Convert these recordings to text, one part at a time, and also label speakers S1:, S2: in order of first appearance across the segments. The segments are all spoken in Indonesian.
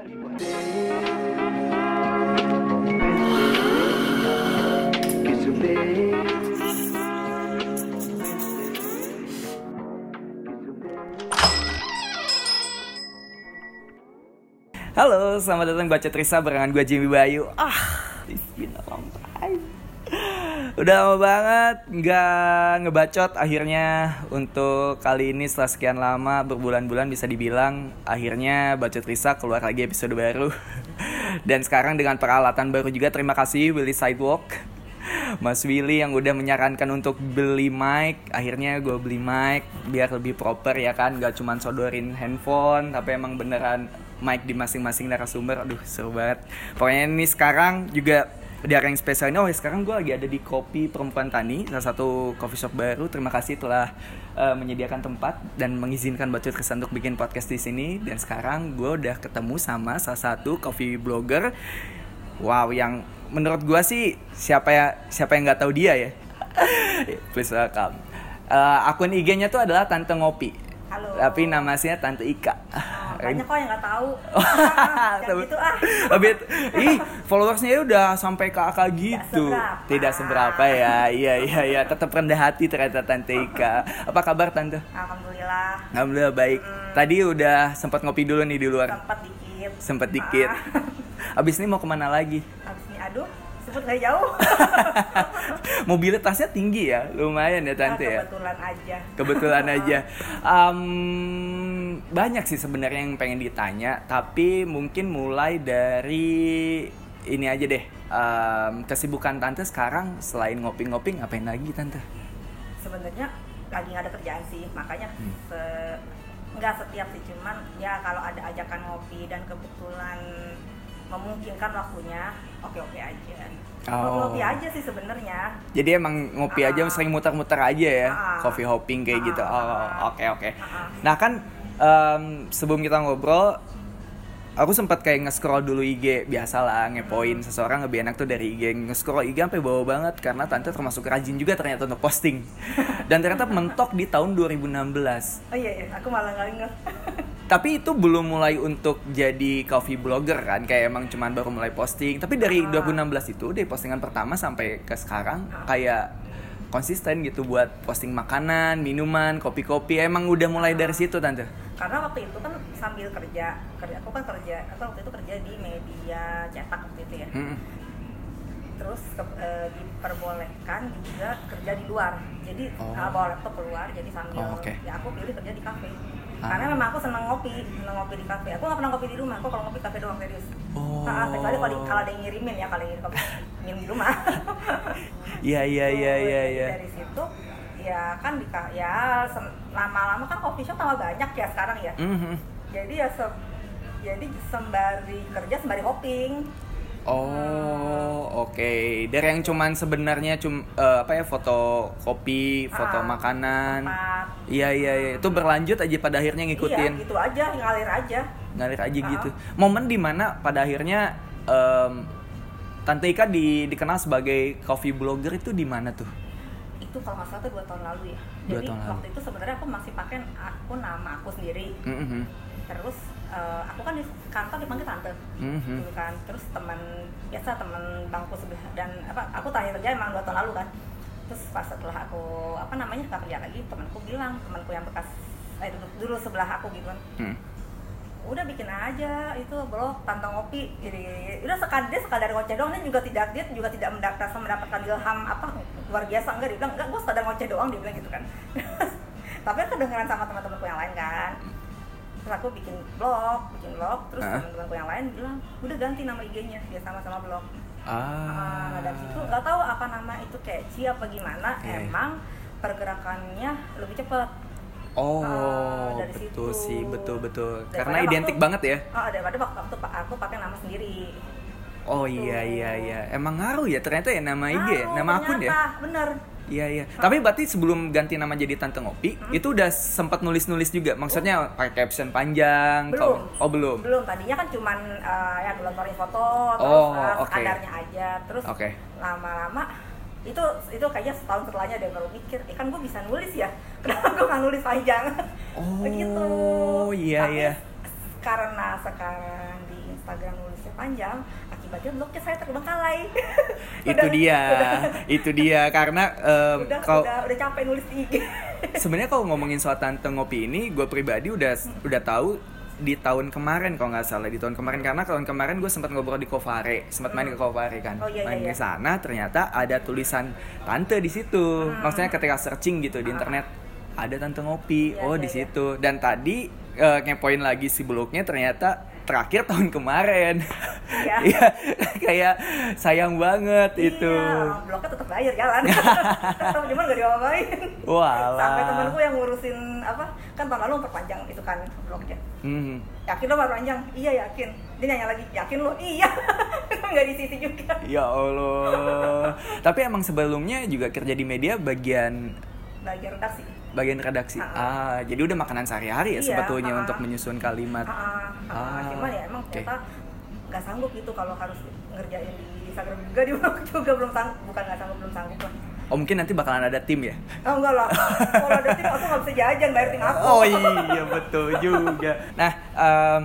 S1: Halo, selamat datang Baca Trisa barengan gue Jimmy Bayu. Ah, Udah lama banget nggak ngebacot akhirnya untuk kali ini setelah sekian lama berbulan-bulan bisa dibilang Akhirnya Baca Trisa keluar lagi episode baru. Dan sekarang dengan peralatan baru juga terima kasih Willy Sidewalk. Mas Willy yang udah menyarankan untuk beli mic. Akhirnya gue beli mic biar lebih proper ya kan? Gak cuman sodorin handphone Tapi emang beneran mic di masing-masing narasumber. Aduh seru banget. Pokoknya ini sekarang juga di area yang spesial ini Oh sekarang gue lagi ada di Kopi Perempuan Tani Salah satu coffee shop baru Terima kasih telah uh, menyediakan tempat Dan mengizinkan Bacot Kesan untuk bikin podcast di sini Dan sekarang gue udah ketemu sama salah satu coffee blogger Wow, yang menurut gua sih siapa ya siapa yang nggak tahu dia ya? Please welcome. Uh, akun IG-nya tuh adalah Tante Ngopi.
S2: Halo.
S1: Tapi nama aslinya Tante Ika.
S2: Oh, banyak kok yang nggak tahu.
S1: Tapi-
S2: Jangan gitu ah.
S1: Tapi ih, followersnya udah sampai ke AK gitu.
S2: seberapa.
S1: Tidak seberapa ya. Iya iya iya, tetap rendah hati ternyata Tante Ika. Apa kabar Tante?
S2: Alhamdulillah.
S1: Alhamdulillah baik. Tadi udah sempat ngopi dulu nih di luar.
S2: Sempat dikit.
S1: Sempet dikit.
S2: Ah.
S1: Abis ini mau ke mana lagi?
S2: Habis ini aduh, nggak jauh.
S1: Mobilitasnya tinggi ya, lumayan ya tante ya.
S2: Kebetulan aja.
S1: Kebetulan aja. Em, banyak sih sebenarnya yang pengen ditanya, tapi mungkin mulai dari ini aja deh. Em, kesibukan tante sekarang selain ngopi-ngopi ngapain lagi tante?
S2: Sebenarnya lagi nggak ada kerjaan sih, makanya
S1: Hmm.
S2: se- nggak setiap sih cuman ya kalau ada ajakan ngopi dan kebetulan memungkinkan waktunya, oke-oke aja.
S1: Oh.
S2: Ngopi aja sih sebenarnya.
S1: Jadi emang ngopi aja
S2: Ah.
S1: sering muter-muter aja ya,
S2: Ah.
S1: coffee hopping kayak
S2: Ah.
S1: gitu. Oh, oke oke.
S2: Ah.
S1: Nah kan em, sebelum kita ngobrol, aku sempat kayak nge-scroll dulu IG biasa lah ngepoin seseorang lebih enak tuh dari IG nge-scroll IG sampai bawah banget karena tante termasuk rajin juga ternyata untuk posting dan ternyata mentok di tahun 2016
S2: Oh iya, iya. aku malah nggak inget.
S1: Tapi itu belum mulai untuk jadi coffee blogger kan kayak emang cuman baru mulai posting tapi dari
S2: Ah.
S1: 2016 itu dari postingan pertama sampai ke sekarang kayak konsisten gitu buat posting makanan minuman kopi-kopi emang udah mulai dari situ tante
S2: karena waktu itu kan sambil kerja kerja aku kan kerja aku waktu itu kerja di media cetak waktu itu ya
S1: Mm-mm.
S2: terus ke- eh, diperbolehkan juga kerja di luar jadi
S1: Oh.
S2: uh, bawa laptop keluar jadi sambil
S1: Oh, oke.
S2: ya aku pilih kerja di kafe. Karena memang aku seneng ngopi seneng ngopi di kafe. Aku nggak pernah ngopi di rumah aku kalau ngopi kafe doang serius.
S1: Oh.
S2: Nah, kecuali kalau kalau ada yang ngirimin ya kalau ngirim kopi minum di rumah.
S1: Iya iya iya iya
S2: Jadi
S1: iya.
S2: dari situ ya kan di ya lama-lama kan coffee shop tambah banyak ya sekarang ya.
S1: Mhm.
S2: jadi ya se jadi sembari kerja sembari hopping
S1: Oh, oke. Dari yang cuman sebenarnya cum eh, apa ya foto kopi, foto
S2: Ah,
S1: makanan. Iya iya iya. Itu berlanjut aja pada akhirnya ngikutin.
S2: iya gitu aja ngalir aja
S1: ngalir aja
S2: Ah.
S1: gitu. Momen di mana pada akhirnya em, Tante Ika di, dikenal sebagai coffee blogger itu di mana tuh?
S2: itu kalau nggak salah tuh dua tahun lalu ya
S1: Dua
S2: jadi
S1: tahun lalu.
S2: waktu itu sebenarnya aku masih pakai akun nama aku sendiri
S1: Mhm.
S2: terus eh, aku kan di kantor dipanggil tante.
S1: Mhm.
S2: dulu kan. Terus teman biasa teman bangku sebelah. Dan apa aku terakhir kerja emang dua tahun lalu kan. Terus pas setelah aku apa namanya nggak kerja lagi temanku bilang temanku yang bekas eh dulu, dulu sebelah aku gitu kan.
S1: Hmm.
S2: udah bikin aja itu blog tante ngopi. Jadi udah sekadar dia sekadar ngoceh doang. Dia juga tidak dia juga tidak mendapatkan mendapatkan ilham apa luar biasa. Enggak dia bilang enggak gue sekadar ngoceh doang dia bilang gitu kan. Tapi kedengeran sama teman-temanku yang lain kan terus aku bikin blog bikin blog terus
S1: Hah?
S2: teman-temanku yang lain bilang udah ganti nama IG-nya dia sama-sama blog
S1: Ah.
S2: nah dari situ nggak tahu apa nama itu catchy apa gimana
S1: Iya.
S2: emang pergerakannya lebih cepet
S1: Oh,
S2: Ah, dari
S1: betul
S2: situ.
S1: sih, betul betul.
S2: Daripada
S1: Karena
S2: waktu-
S1: identik banget ya.
S2: Oh, daripada waktu, aku pakai nama sendiri.
S1: Oh iya iya iya. Emang ngaruh ya ternyata ya nama IG, ya?
S2: Ngaruh,
S1: nama akun ya.
S2: ternyata, Bener.
S1: Iya iya. Tapi berarti sebelum ganti nama jadi Tante Ngopi,
S2: Hmm?
S1: itu udah sempat nulis-nulis juga. Maksudnya pakai caption panjang.
S2: Belum.
S1: kalau- Oh belum.
S2: Belum, tadinya kan cuman eh, ya gelontorin foto, terus
S1: Oh,
S2: eh,
S1: oke.
S2: sekadarnya aja. Terus
S1: Oke.
S2: lama-lama itu itu kayaknya setahun setelahnya dia baru mikir, eh kan gue bisa nulis ya, kenapa gue nggak nulis panjang?
S1: Oh,
S2: Begitu.
S1: iya,
S2: Tapi
S1: iya.
S2: Karena sekarang di Instagram nulisnya panjang akibatnya blognya saya terbengkalai.
S1: Itu
S2: Udah-
S1: dia
S2: udah,
S1: itu dia. Karena em,
S2: udah,
S1: kalau
S2: udah, udah capek nulis di IG
S1: sebenarnya kalau ngomongin soal tante ngopi ini gue pribadi udah udah tahu di tahun kemarin kalau nggak salah di tahun kemarin. Karena tahun kemarin gue sempat ngobrol di Kofare sempat main ke Kofare kan.
S2: Oh, iya,
S1: main
S2: iya,
S1: ke
S2: iya.
S1: sana ternyata ada tulisan tante di situ.
S2: Hmm.
S1: maksudnya ketika searching gitu di internet ada tante ngopi.
S2: Iya,
S1: oh
S2: iya,
S1: di
S2: iya.
S1: situ. Dan tadi eh, ngepoin lagi si blognya ternyata terakhir tahun kemarin.
S2: Iya.
S1: Iya, kayak sayang banget itu.
S2: iya blognya tetap bayar jalan. Cuman gak diapa-apain.
S1: Walah.
S2: sampai temenku yang ngurusin apa kan tahun lalu memperpanjang itu kan blognya
S1: Hmm.
S2: yakin lo perpanjang iya yakin. Dia nanya lagi yakin lo iya. Nggak di sisi juga.
S1: Ya Allah. Tapi emang sebelumnya juga kerja di media bagian
S2: bagian redaksi
S1: bagian redaksi.
S2: Ah.
S1: Ah, jadi udah makanan sehari-hari ya
S2: Iya,
S1: sebetulnya
S2: ah.
S1: untuk menyusun kalimat.
S2: Ah, ah, ah.
S1: Ah,
S2: cuman ya emang
S1: oke.
S2: ternyata nggak sanggup gitu kalau harus ngerjain di Instagram juga di blog juga belum sanggup bukan nggak sanggup belum sanggup lah
S1: Oh, mungkin nanti bakalan ada tim ya?
S2: oh enggak lah kalau ada tim aku nggak bisa jajan bayar tim aku
S1: Oh iya, betul juga. Nah, em,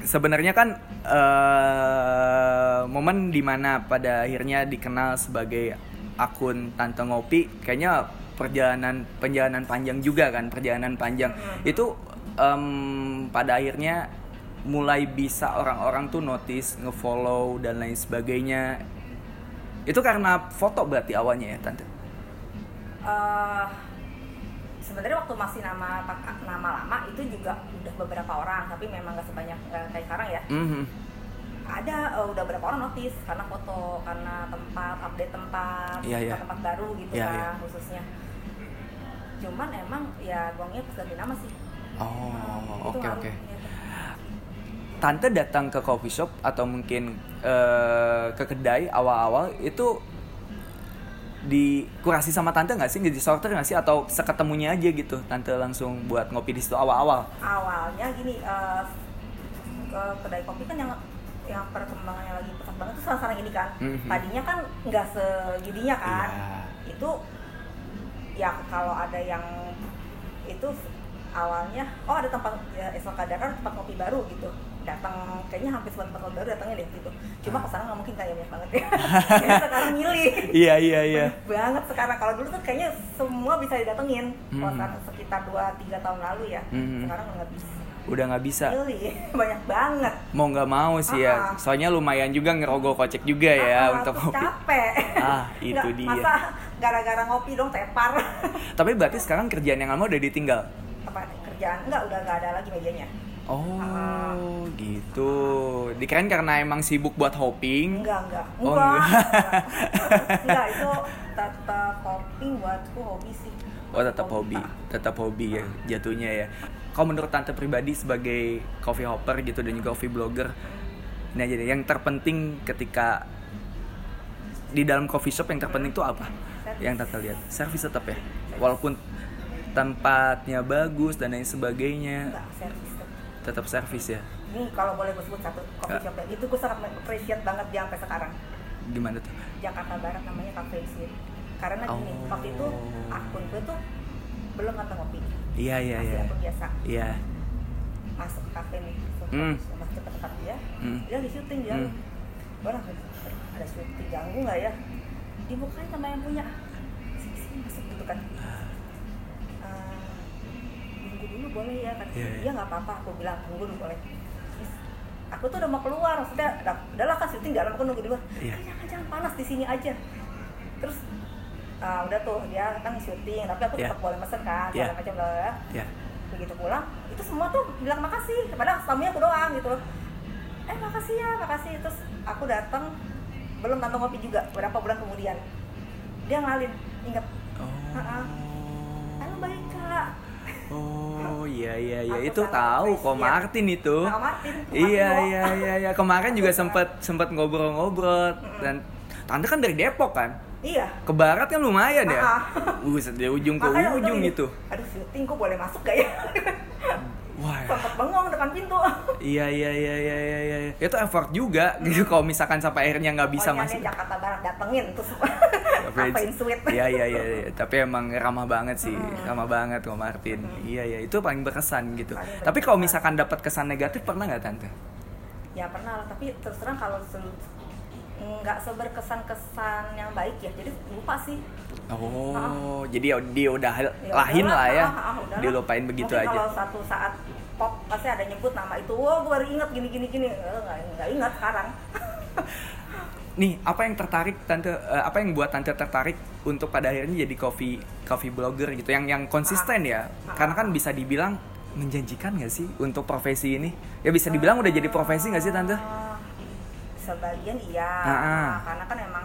S1: sebenarnya kan eh, momen di mana pada akhirnya dikenal sebagai akun Tante Ngopi, kayaknya perjalanan perjalanan panjang juga kan, perjalanan panjang. Itu em, pada akhirnya mulai bisa orang-orang tuh notice, ngefollow dan lain sebagainya. Itu karena foto berarti awalnya ya, Tante?
S2: Eh, sebenarnya waktu masih nama nama lama itu juga udah beberapa orang tapi memang nggak sebanyak nggak kayak sekarang ya
S1: Mhm.
S2: ada eh, udah beberapa orang notice karena foto karena tempat update tempat
S1: Iya, iya.
S2: tempat baru gitu
S1: Iya,
S2: kan
S1: iya.
S2: khususnya cuman emang ya gongnya pas ganti nama sih
S1: Oh, oke
S2: ngaruh,
S1: oke.
S2: iya.
S1: Tante datang ke coffee shop atau mungkin eh, ke kedai awal-awal itu dikurasi sama tante nggak sih, jadi sorter nggak sih atau seketemunya aja gitu, tante langsung buat ngopi di situ awal-awal.
S2: awalnya gini eh, ke kedai kopi kan yang yang perkembangannya lagi pesat banget tuh sekarang ini kan
S1: Mhm.
S2: tadinya kan nggak segidinya kan
S1: Iya.
S2: itu ya kalau ada yang itu awalnya oh ada tempat ya, esok kadar kan tempat kopi baru gitu. Datang kayaknya hampir semua tempat kopi baru datangnya deh gitu. Cuma ke sana nggak mungkin kayak banyak banget ya. Sekarang milih.
S1: Iya iya iya.
S2: Banyak banget sekarang. Kalau dulu tuh kayaknya semua bisa didatengin.
S1: Mhm.
S2: sekarang sekitar 2-3 tahun lalu ya.
S1: Mhm.
S2: sekarang nggak bisa
S1: Udah nggak bisa.
S2: milih banyak banget
S1: Mau nggak mau sih ya.
S2: Ah.
S1: Soalnya lumayan juga ngerogoh kocek juga ya
S2: Ah,
S1: untuk ngopi.
S2: capek
S1: Ah, itu
S2: Nggak,
S1: dia.
S2: masa gara-gara ngopi dong tepar
S1: Tapi berarti sekarang kerjaan yang lama udah ditinggal.
S2: apa kerjaan enggak udah nggak ada lagi mejanya
S1: Oh,
S2: Ah.
S1: gitu. Dikirain karena emang sibuk buat hopping.
S2: enggak enggak
S1: Oh,
S2: enggak
S1: enggak.
S2: enggak itu tetap hobi buatku hobi sih
S1: Oh tetap hobi, tetap hobi ya jatuhnya ya. Kalau menurut tante pribadi sebagai coffee hopper gitu dan juga coffee blogger, ini aja deh. Yang terpenting ketika di dalam coffee shop yang terpenting tuh apa? Yang tante lihat, servis tetap ya, walaupun tempatnya bagus dan lain sebagainya,
S2: enggak
S1: tetap. servis ya.
S2: ini kalau boleh gue sebut satu coffee shop ya, itu gue sangat appreciate banget dia sampai sekarang.
S1: Gimana tuh?
S2: Jakarta Barat namanya Cafe Sweet karena gini
S1: Oh.
S2: waktu itu akun gue tuh belum kata ngopi
S1: Iya iya iya.
S2: biasa
S1: Iya.
S2: masuk ke kafe nih masuk,
S1: Hmm.
S2: masuk ke tempat dia
S1: Hmm.
S2: dia lagi syuting dia
S1: Hmm.
S2: orang ada syuting ganggu nggak ya dibukain sama yang punya sini sini masuk gitu kan Eh, tunggu dulu boleh ya kan
S1: Iya, iya.
S2: iya nggak apa-apa aku bilang tunggu dulu boleh aku tuh udah mau keluar maksudnya udah, udahlah kan syuting dalam aku nunggu di luar
S1: Iya.
S2: "Eh, jangan jangan panas di sini aja terus ah, udah tuh dia kan syuting tapi aku
S1: Iya.
S2: tetap boleh mesen kan
S1: Iya.
S2: segala macam bla bla bla
S1: Ya.
S2: begitu pulang itu semua tuh bilang makasih padahal tamunya aku doang gitu eh makasih ya makasih terus aku datang belum tante ngopi juga beberapa bulan kemudian dia ngalin inget
S1: Oh.
S2: Halo baik kak
S1: Oh iya iya iya itu tahu kok
S2: appreciate.
S1: Martin itu.
S2: Kak Martin,
S1: Iya iya iya iya kemarin juga sempat sempat ngobrol-ngobrol dan tante kan dari Depok kan.
S2: Iya
S1: Ke barat kan lumayan ya.
S2: Ah.
S1: Buset dari ujung ke
S2: Makanya
S1: ujung gitu.
S2: aduh syuting kok boleh masuk gak ya
S1: Wah.
S2: sempet bengong depan pintu
S1: Iya iya iya iya iya iya. Itu effort juga gitu kalau misalkan sampai akhirnya nggak bisa
S2: Pokoknya
S1: masuk.
S2: nih Jakarta Barat datengin terus kapain sweet
S1: Iya iya iya iya. Tapi emang ramah banget sih,
S2: Mm.
S1: ramah banget kok Martin. Iya iya itu paling berkesan gitu.
S2: Paling
S1: Tapi kalau misalkan dapat kesan negatif pernah nggak tante?
S2: ya pernah lah tapi terus terang kalau nggak seberkesan-kesan yang baik ya jadi lupa sih
S1: Oh, jadi ya dia udah
S2: Ya
S1: lahin
S2: udahlah,
S1: lah ya.
S2: ah, ah, udahlah.
S1: Dilupain begitu
S2: Mungkin
S1: aja.
S2: kalau satu saat pop pasti ada nyebut nama itu oh gue baru inget gini gini gini Eh, nggak inget sekarang
S1: Nih, apa yang tertarik tante eh, apa yang buat tante tertarik untuk pada akhirnya jadi coffee coffee blogger gitu yang yang konsisten ya?
S2: Ah.
S1: Karena kan bisa dibilang menjanjikan nggak sih untuk profesi ini? Ya bisa dibilang udah jadi profesi nggak sih tante?
S2: Sebagian iya.
S1: Ah, ah.
S2: Nah, karena kan emang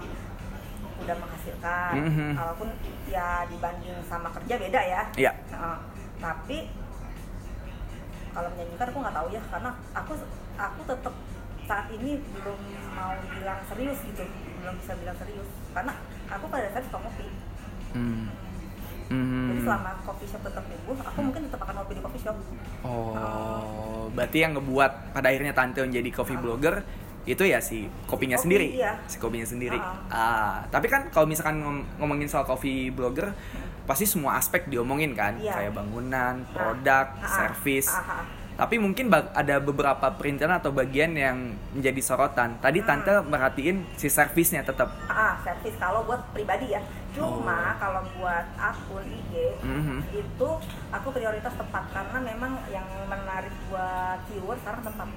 S2: udah menghasilkan.
S1: Mhm.
S2: walaupun ya dibanding sama kerja beda ya.
S1: Iya.
S2: Nah, tapi kalau menjanjikan aku nggak tahu ya karena aku aku tetap saat ini belum mau bilang serius gitu. Belum bisa bilang serius. Karena aku pada dasarnya suka ngopi.
S1: Hmm.
S2: jadi
S1: Hmm.
S2: selama coffee shop tetap tumbuh aku mungkin tetap akan ngopi di coffee shop.
S1: Oh, berarti yang ngebuat pada akhirnya tante menjadi coffee blogger itu ya si kopinya
S2: Kopi,
S1: sendiri,
S2: iya.
S1: si kopinya sendiri.
S2: Ah.
S1: Ah, tapi kan kalau misalkan ngom- ngomongin soal coffee blogger, pasti semua aspek diomongin kan,
S2: Iya.
S1: kayak bangunan, produk,
S2: Ah, ah,
S1: service.
S2: ah, ah.
S1: Tapi mungkin ada beberapa perintilan atau bagian yang menjadi sorotan. Tadi
S2: Hmm.
S1: tante merhatiin si servisnya tetap.
S2: ah servis kalau buat pribadi ya cuma
S1: Oh.
S2: kalau buat akun IG
S1: Mhm.
S2: itu aku prioritas tempat karena memang yang menarik buat viewer sekarang tempat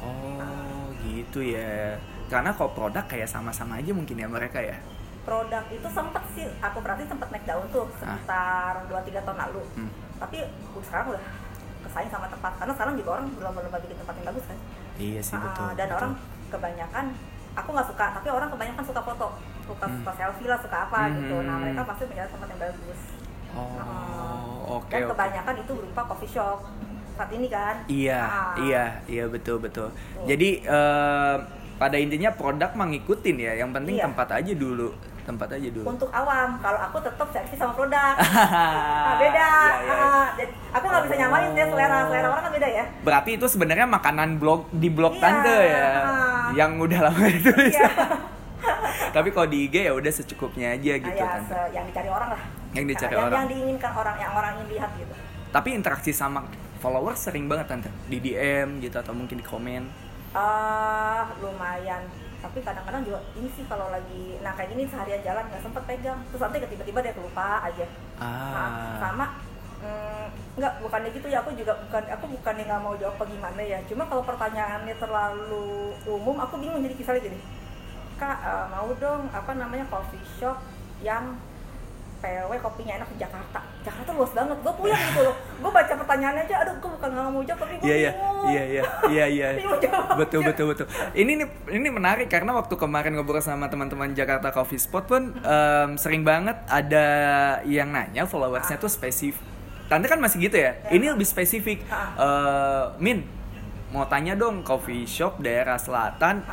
S1: Oh, gitu ya. Karena kok produk kayak sama-sama aja mungkin ya mereka ya.
S2: produk itu sempet sih aku berarti sempet naik daun tuh sekitar 2-3 tahun lalu
S1: Ah. Hmm.
S2: tapi uh, sekarang udah kesaing sama tempat karena sekarang juga orang berlomba-lomba bikin tempat yang bagus kan
S1: Iya sih
S2: Ah,
S1: betul.
S2: dan
S1: betul.
S2: orang kebanyakan aku nggak suka tapi orang kebanyakan suka foto suka
S1: Hmm.
S2: suka selfie lah suka apa gitu nah
S1: Hmm.
S2: mereka pasti mencari tempat yang bagus
S1: Oh, oke.
S2: dan
S1: oke.
S2: kebanyakan itu berupa coffee shop saat ini kan
S1: Iya,
S2: Ah.
S1: iya, iya betul betul. Jadi eh, pada intinya produk mah ngikutin ya. Yang penting
S2: Iya.
S1: tempat aja dulu, tempat aja dulu.
S2: untuk awam kalau aku tetap servis sama produk nah, beda
S1: Iya, iya.
S2: Ah, jadi aku nggak bisa nyamain ya selera selera orang kan beda ya
S1: Berarti itu sebenarnya makanan blog di blog
S2: Iya,
S1: tante ya,
S2: ah.
S1: yang udah lama ditulis.
S2: Iya.
S1: Tapi kalau di IG ya udah secukupnya aja
S2: Nah,
S1: gitu
S2: ya,
S1: tante.
S2: se- yang dicari orang lah
S1: Yang dicari
S2: yang,
S1: orang.
S2: yang diinginkan orang yang orang ingin lihat gitu
S1: Tapi interaksi sama followers sering banget tante? Di DM gitu atau mungkin di komen.
S2: ah lumayan. Tapi kadang-kadang juga ini sih kalau lagi nah kayak gini seharian jalan nggak sempet pegang. Terus nanti tiba-tiba dia kelupa aja. Nah,
S1: Ah.
S2: sama mm, nggak bukannya gitu ya aku juga bukan aku bukannya nggak mau jawab apa gimana ya. Cuma kalau pertanyaannya terlalu umum aku bingung jadi misalnya gini. Kak eh, mau dong apa namanya coffee shop yang PW kopinya enak di Jakarta Jakarta luas banget gue puyeng gitu loh gue baca pertanyaannya aja aduh gue bukan nggak mau jawab tapi gue
S1: Iya iya iya iya iya iya. Betul betul betul. Ini nih ini menarik karena waktu kemarin ngobrol sama teman-teman Jakarta Coffee Spot pun em, sering banget ada yang nanya followersnya tuh spesifik. Tante kan masih gitu ya. Ini lebih spesifik. Eh, Min mau tanya dong coffee shop daerah selatan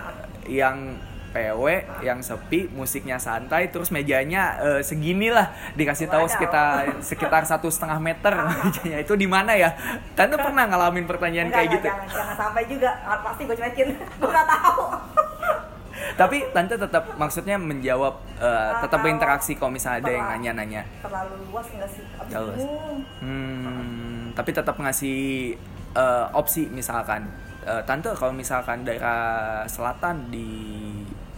S1: yang PW yang sepi musiknya santai terus mejanya eh, segini lah. Dikasih tahu sekitar sekitar satu setengah meter mejanya. Itu di mana ya? Tante pernah ngalamin pertanyaan
S2: Enggak,
S1: kayak
S2: enggak,
S1: gitu?
S2: jangan, jangan sampai juga. Ah, pasti gue cuekin. Gue nggak tahu.
S1: Tapi tante tetap maksudnya menjawab eh, tetap berinteraksi kalau misalnya ada yang nanya-nanya.
S2: terlalu luas enggak sih?
S1: Terlalu luas. hmm, tapi tetap ngasih eh, opsi misalkan. Tante kalau misalkan daerah selatan di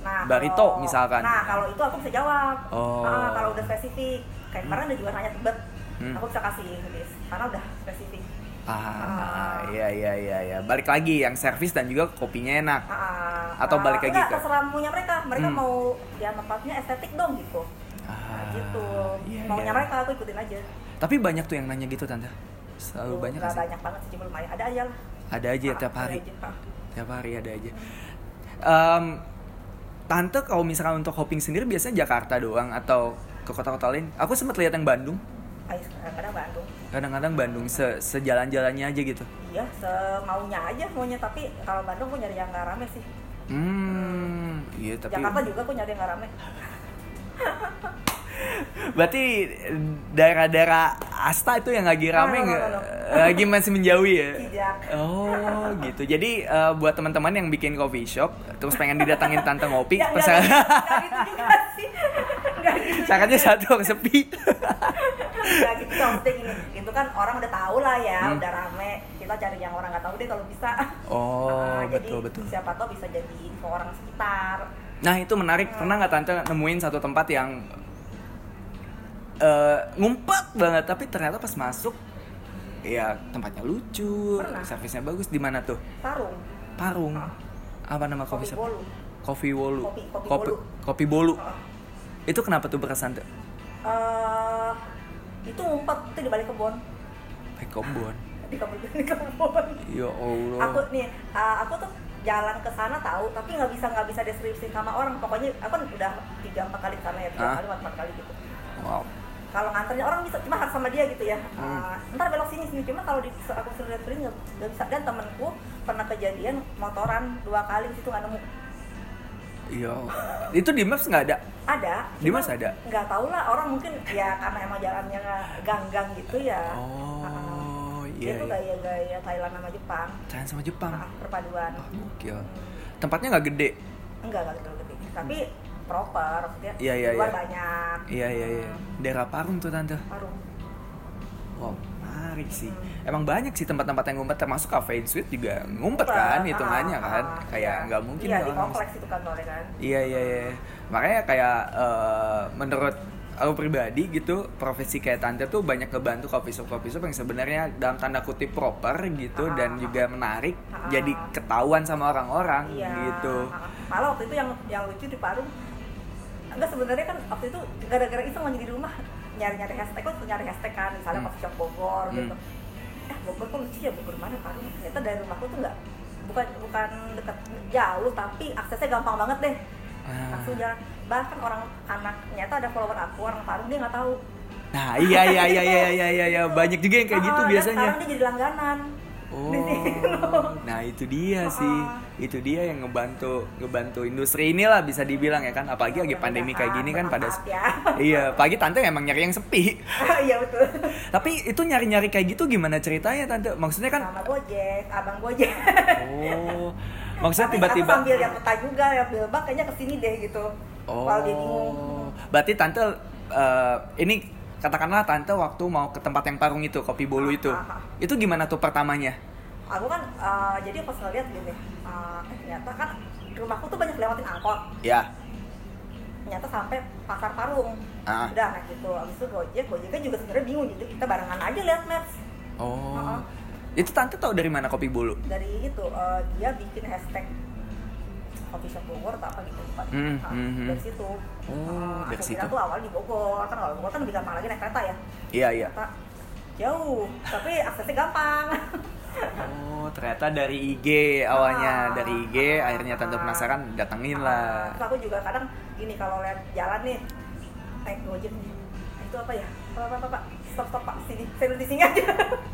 S2: Nah,
S1: Barito
S2: kalau-
S1: misalkan
S2: Nah, kalau itu aku bisa jawab.
S1: Oh.
S2: Ah, kalau udah spesifik. Kayak kemarin ada juga nanya tebet.
S1: Hmm.
S2: Aku bisa kasih list karena udah spesifik.
S1: ah
S2: Ah.
S1: iya iya iya iya balik lagi yang servis dan juga kopinya enak
S2: Ah,
S1: Atau balik lagi
S2: enggak,
S1: ke-
S2: terserah maunya mereka. Mereka
S1: Hmm.
S2: mau ya tempatnya estetik dong gitu. Nah,
S1: Ah,
S2: gitu.
S1: iya,
S2: maunya
S1: iya.
S2: mereka aku ikutin aja.
S1: tapi banyak tuh yang nanya gitu tante selalu
S2: Tuh,
S1: banyak sih
S2: banyak banget sih cuma lumayan. Ada aja lah.
S1: ada aja
S2: Ah,
S1: tiap
S2: ada
S1: hari
S2: aja.
S1: Tiap hari ada aja Em, tante kalau misalkan untuk hopping sendiri biasanya Jakarta doang atau ke kota-kota lain aku sempat lihat yang Bandung
S2: kadang-kadang Bandung.
S1: kadang-kadang Bandung se sejalan-jalannya aja gitu
S2: Iya, semaunya aja maunya. Tapi kalau Bandung aku nyari yang nggak rame sih.
S1: hmm iya tapi
S2: Jakarta juga aku nyari yang nggak rame.
S1: berarti daerah-daerah Asta itu yang lagi rame
S2: No, no, no,
S1: nggak
S2: no,
S1: lagi masih menjauhi ya
S2: Tidak.
S1: Oh gitu. Jadi eh, buat teman-teman yang bikin coffee shop terus pengen didatangin tante ngopi,
S2: Ya, nggak
S1: pesan
S2: gitu, nggak gitu juga sih. Nggak gitu.
S1: satu orang sepi.
S2: Nggak gitu dong, maksudnya gini. Itu kan orang udah tahu lah ya,
S1: Hmm.
S2: udah rame. Kita cari yang orang nggak tahu deh kalau bisa
S1: Oh,
S2: Ah,
S1: betul,
S2: jadi
S1: betul.
S2: siapa tahu bisa jadi info orang sekitar
S1: Nah itu menarik. Pernah nggak tante nemuin satu tempat yang eh, ngumpet banget, tapi ternyata pas masuk, ya tempatnya lucu,
S2: Pernah.
S1: servisnya bagus. Di mana tuh?
S2: tarung
S1: Parung.
S2: Ah.
S1: Apa nama
S2: kopi
S1: coffee shop? Coffee Wolu.
S2: Kopi- kopi
S1: kopi,
S2: bolu.
S1: kopi bolu.
S2: Ah.
S1: Itu kenapa tuh berkesan tuh?
S2: Eh, itu ngumpet itu di balik kebun
S1: kebun.
S2: di kebun di kebun
S1: Ya Allah.
S2: aku nih uh, aku tuh jalan ke sana tahu tapi nggak bisa nggak bisa deskripsi sama orang pokoknya aku kan udah tiga empat kali ke sana ya tiga
S1: Ah.
S2: kali empat kali gitu
S1: Wow.
S2: Kalau nganternya orang bisa cuma harus sama dia gitu ya
S1: Hmm.
S2: Uh, ntar belok sini sini cuma kalau di aku suruh lihat nggak nggak bisa dan temenku pernah kejadian motoran dua kali di situ nggak nemu
S1: Iya. Itu di Maps nggak ada.
S2: ada
S1: Di Mas ada?
S2: nggak tahu lah orang mungkin ya karena emang jalannya gang-gang gitu ya
S1: Oh,
S2: Uh,
S1: iya.
S2: itu
S1: iya.
S2: gaya-gaya Thailand sama Jepang
S1: Thailand sama Jepang.
S2: uh, perpaduan
S1: gokil. Tempatnya nggak gede.
S2: enggak enggak gitu gede tapi proper maksudnya
S1: Iya, iya,
S2: luar
S1: iya.
S2: banyak
S1: Iya iya iya.
S2: Hmm,
S1: Daerah Parung tuh tante.
S2: Parung
S1: Wow, menarik sih.
S2: Hmm.
S1: Emang banyak sih tempat-tempat yang ngumpet termasuk cafe and suite juga ngumpet
S2: Ngumpet,
S1: kan
S2: ah,
S1: hitungannya
S2: ah,
S1: kan.
S2: ah,
S1: kayak
S2: iya.
S1: nggak mungkin
S2: iya di kompleks itu kan soalnya kan
S1: Iya iya iya. Makanya kayak eh, menurut aku pribadi gitu profesi kayak tante tuh banyak ngebantu coffee shop coffee shop yang sebenarnya dalam tanda kutip proper gitu
S2: Ah.
S1: dan juga menarik
S2: Ah.
S1: jadi ketahuan sama orang-orang
S2: iya
S1: gitu.
S2: ah, ah. malah waktu itu yang yang lucu di Parung enggak sebenarnya kan waktu itu gara-gara iseng lagi di rumah nyari-nyari hashtag kan nyari hashtag kan misalnya
S1: Hmm.
S2: coffee shop Bogor
S1: Hmm.
S2: gitu eh Bogor kok lucu ya Bogor mana Parung ternyata dari rumahku tuh enggak bukan bukan dekat jauh tapi aksesnya gampang banget deh
S1: Ah.
S2: langsung jalan bahkan orang anak ternyata ada follower aku orang Parung dia nggak tahu
S1: Nah iya iya iya iya iya iya iya banyak juga yang kayak gitu
S2: Ah, dan
S1: biasanya.
S2: sekarang dia jadi langganan
S1: Oh,
S2: di
S1: nah itu dia
S2: Ah.
S1: sih, itu dia yang ngebantu ngebantu industri inilah bisa dibilang ya kan, apalagi lagi pandemi kayak gini kan pada,
S2: ya.
S1: iya, pagi tante emang nyari yang sepi.
S2: iya betul.
S1: Tapi itu nyari-nyari kayak gitu gimana ceritanya tante? Maksudnya kan,
S2: sama Gojek abang Gojek.
S1: Oh, maksudnya tiba-tiba,
S2: aku sambil lihat peta juga ya Bilbao kayaknya ke sini deh gitu.
S1: Oh,
S2: kalau dia bingung.
S1: Berarti tante eh, ini katakanlah tante waktu mau ke tempat yang parung itu kopi bolu itu,
S2: Ah, ah, ah.
S1: itu gimana tuh pertamanya?
S2: aku kan eh, jadi pas ngeliat gini eh, ternyata kan rumahku tuh banyak lewatin angkot
S1: Ya,
S2: ternyata sampai pasar Parung
S1: Ah.
S2: udah naik gitu abis itu Gojek Gojeknya juga sebenarnya bingung jadi kita barengan aja lihat maps
S1: oh,
S2: Ah, ah.
S1: itu tante tahu dari mana kopi bolu?
S2: dari itu eh, dia bikin hashtag coffee shop Bogor atau apa gitu lupa.
S1: Hmm,
S2: Nah,
S1: hmm, hmm.
S2: dari situ
S1: Oh,
S2: Eh,
S1: dari situ.
S2: tuh awal di Bogor kan kalau Bogor kan lebih gampang lagi naik kereta ya
S1: Iya iya.
S2: jauh tapi aksesnya gampang
S1: Oh, ternyata dari IG awalnya
S2: Ah.
S1: dari IG akhirnya tante penasaran datengin lah.
S2: Terus aku juga kadang gini kalau lihat jalan nih naik gojek nih "Ah, itu apa ya apa apa, apa, stop stop pak sini saya di sini aja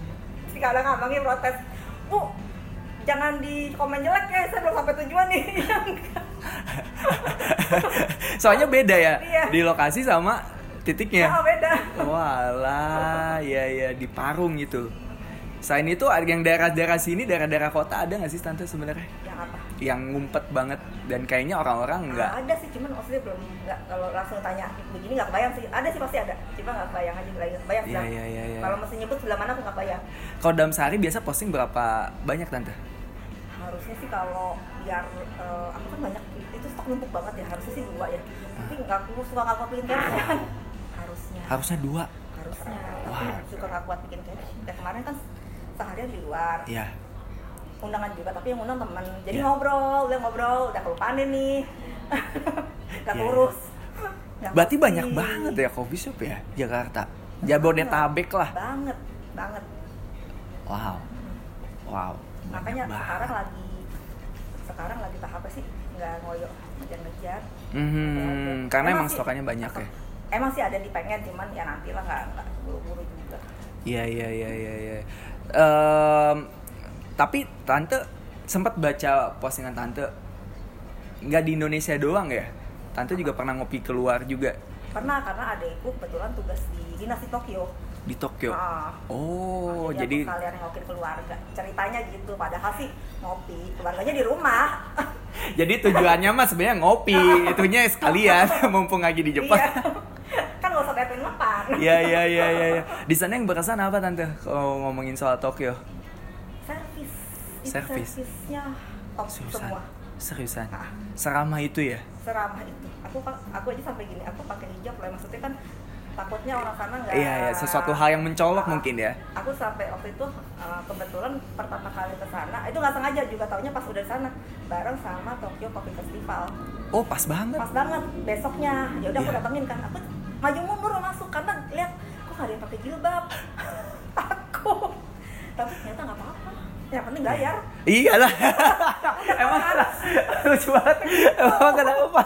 S2: si kadang abangnya protes bu jangan di komen jelek ya saya belum sampai tujuan nih
S1: Soalnya beda ya
S2: Iya.
S1: di lokasi sama titiknya.
S2: oh beda
S1: Walah, ya ya di Parung gitu. Selain itu ada yang daerah-daerah sini, daerah-daerah kota ada nggak sih tante sebenarnya
S2: yang apa
S1: yang ngumpet banget dan kayaknya orang-orang nggak.
S2: ada sih cuman maksudnya belum nggak kalau langsung tanya begini nggak kebayang sih ada sih pasti ada cuma nggak kebayang aja nggak kebayang
S1: Iya
S2: sih
S1: iya iya. iya.
S2: kalau mesti nyebut sebelah mana aku nggak bayang
S1: Kalau dalam sehari biasa posting berapa banyak tante?
S2: Harusnya sih kalau biar eh, aku kan banyak itu stok numpuk banget ya harusnya sih dua ya tapi nggak aku suka nggak kuat bikin caption harusnya
S1: Harusnya dua.
S2: harusnya
S1: Wah.
S2: tapi suka nggak kuat bikin caption kayak kemarin kan seharian di luar
S1: Iya.
S2: undangan juga tapi yang undang teman jadi
S1: Iya.
S2: ngobrol udah ngobrol udah kelupaan nih nggak
S1: Iya,
S2: kurus Nggak
S1: Berarti banyak banget ya coffee shop ya Jakarta. Jabodetabek lah.
S2: banget banget
S1: Wow. Wow.
S2: Makanya
S1: banyak
S2: sekarang
S1: banget.
S2: lagi sekarang lagi tahapnya sih nggak ngoyo ngejar-ngejar
S1: Mhm, karena emang stokannya banyak ya.
S2: emang sih ada di pengen cuman ya nanti lah nggak nggak buru-buru juga
S1: Iya iya iya iya. iya. Em, tapi tante sempat baca postingan tante nggak di Indonesia doang ya. Tante juga pernah ngopi keluar juga
S2: pernah karena adekku kebetulan tugas di dinas di Tokyo
S1: di Tokyo.
S2: Ah.
S1: Oh,
S2: Jadi
S1: jadi
S2: aku sekalian nengokin keluarga ceritanya gitu padahal sih ngopi keluarganya di rumah
S1: jadi tujuannya mah sebenarnya ngopi, itunya sekalian mumpung lagi di Jepang.
S2: iya kan nggak usah Kevin makan
S1: Iya iya iya iya. iya. Di sana yang berkesan apa tante kalau ngomongin soal Tokyo?
S2: saya itu
S1: Servis.
S2: servisnya top
S1: Seriusan.
S2: semua
S1: Seriusan.
S2: Ah.
S1: Seramah itu ya?
S2: seramah itu aku aku aja sampai gini aku pakai hijab loh maksudnya kan takutnya orang sana nggak
S1: Iya, iya, sesuatu hal yang mencolok mungkin ya.
S2: aku sampai waktu itu uh, kebetulan pertama kali ke sana itu nggak sengaja juga taunya pas udah sana bareng sama Tokyo Coffee Festival
S1: Oh, pas banget.
S2: pas banget besoknya ya udah aku
S1: Iya.
S2: datengin kan aku maju mundur masuk karena lihat kok nggak ada yang pakai jilbab aku tapi ternyata nggak apa-apa yang penting bayar
S1: Iya lah. Emang lucu banget. Emang kenapa?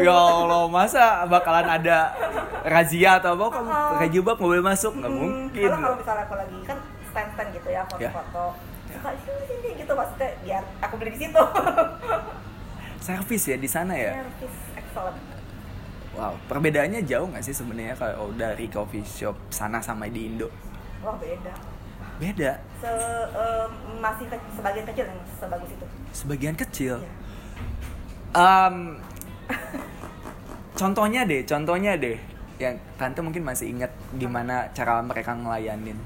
S1: ya Allah, masa bakalan ada razia atau apa? Kamu pakai jilbab nggak boleh masuk? Nggak
S2: Hmm,
S1: mungkin.
S2: Kalau misalnya aku lagi kan stand stand gitu ya foto-foto. Suka sini sini gitu maksudnya biar aku beli di situ.
S1: Servis ya di sana ya.
S2: Service excellent.
S1: Wow, perbedaannya jauh nggak sih sebenarnya kalau dari coffee shop sana sama di Indo?
S2: Wah beda.
S1: Beda.
S2: Se em, masih ke, sebagian kecil yang sebagus itu.
S1: Sebagian kecil. Em, contohnya deh, contohnya deh. Yang tante mungkin masih ingat gimana cara mereka ngelayanin.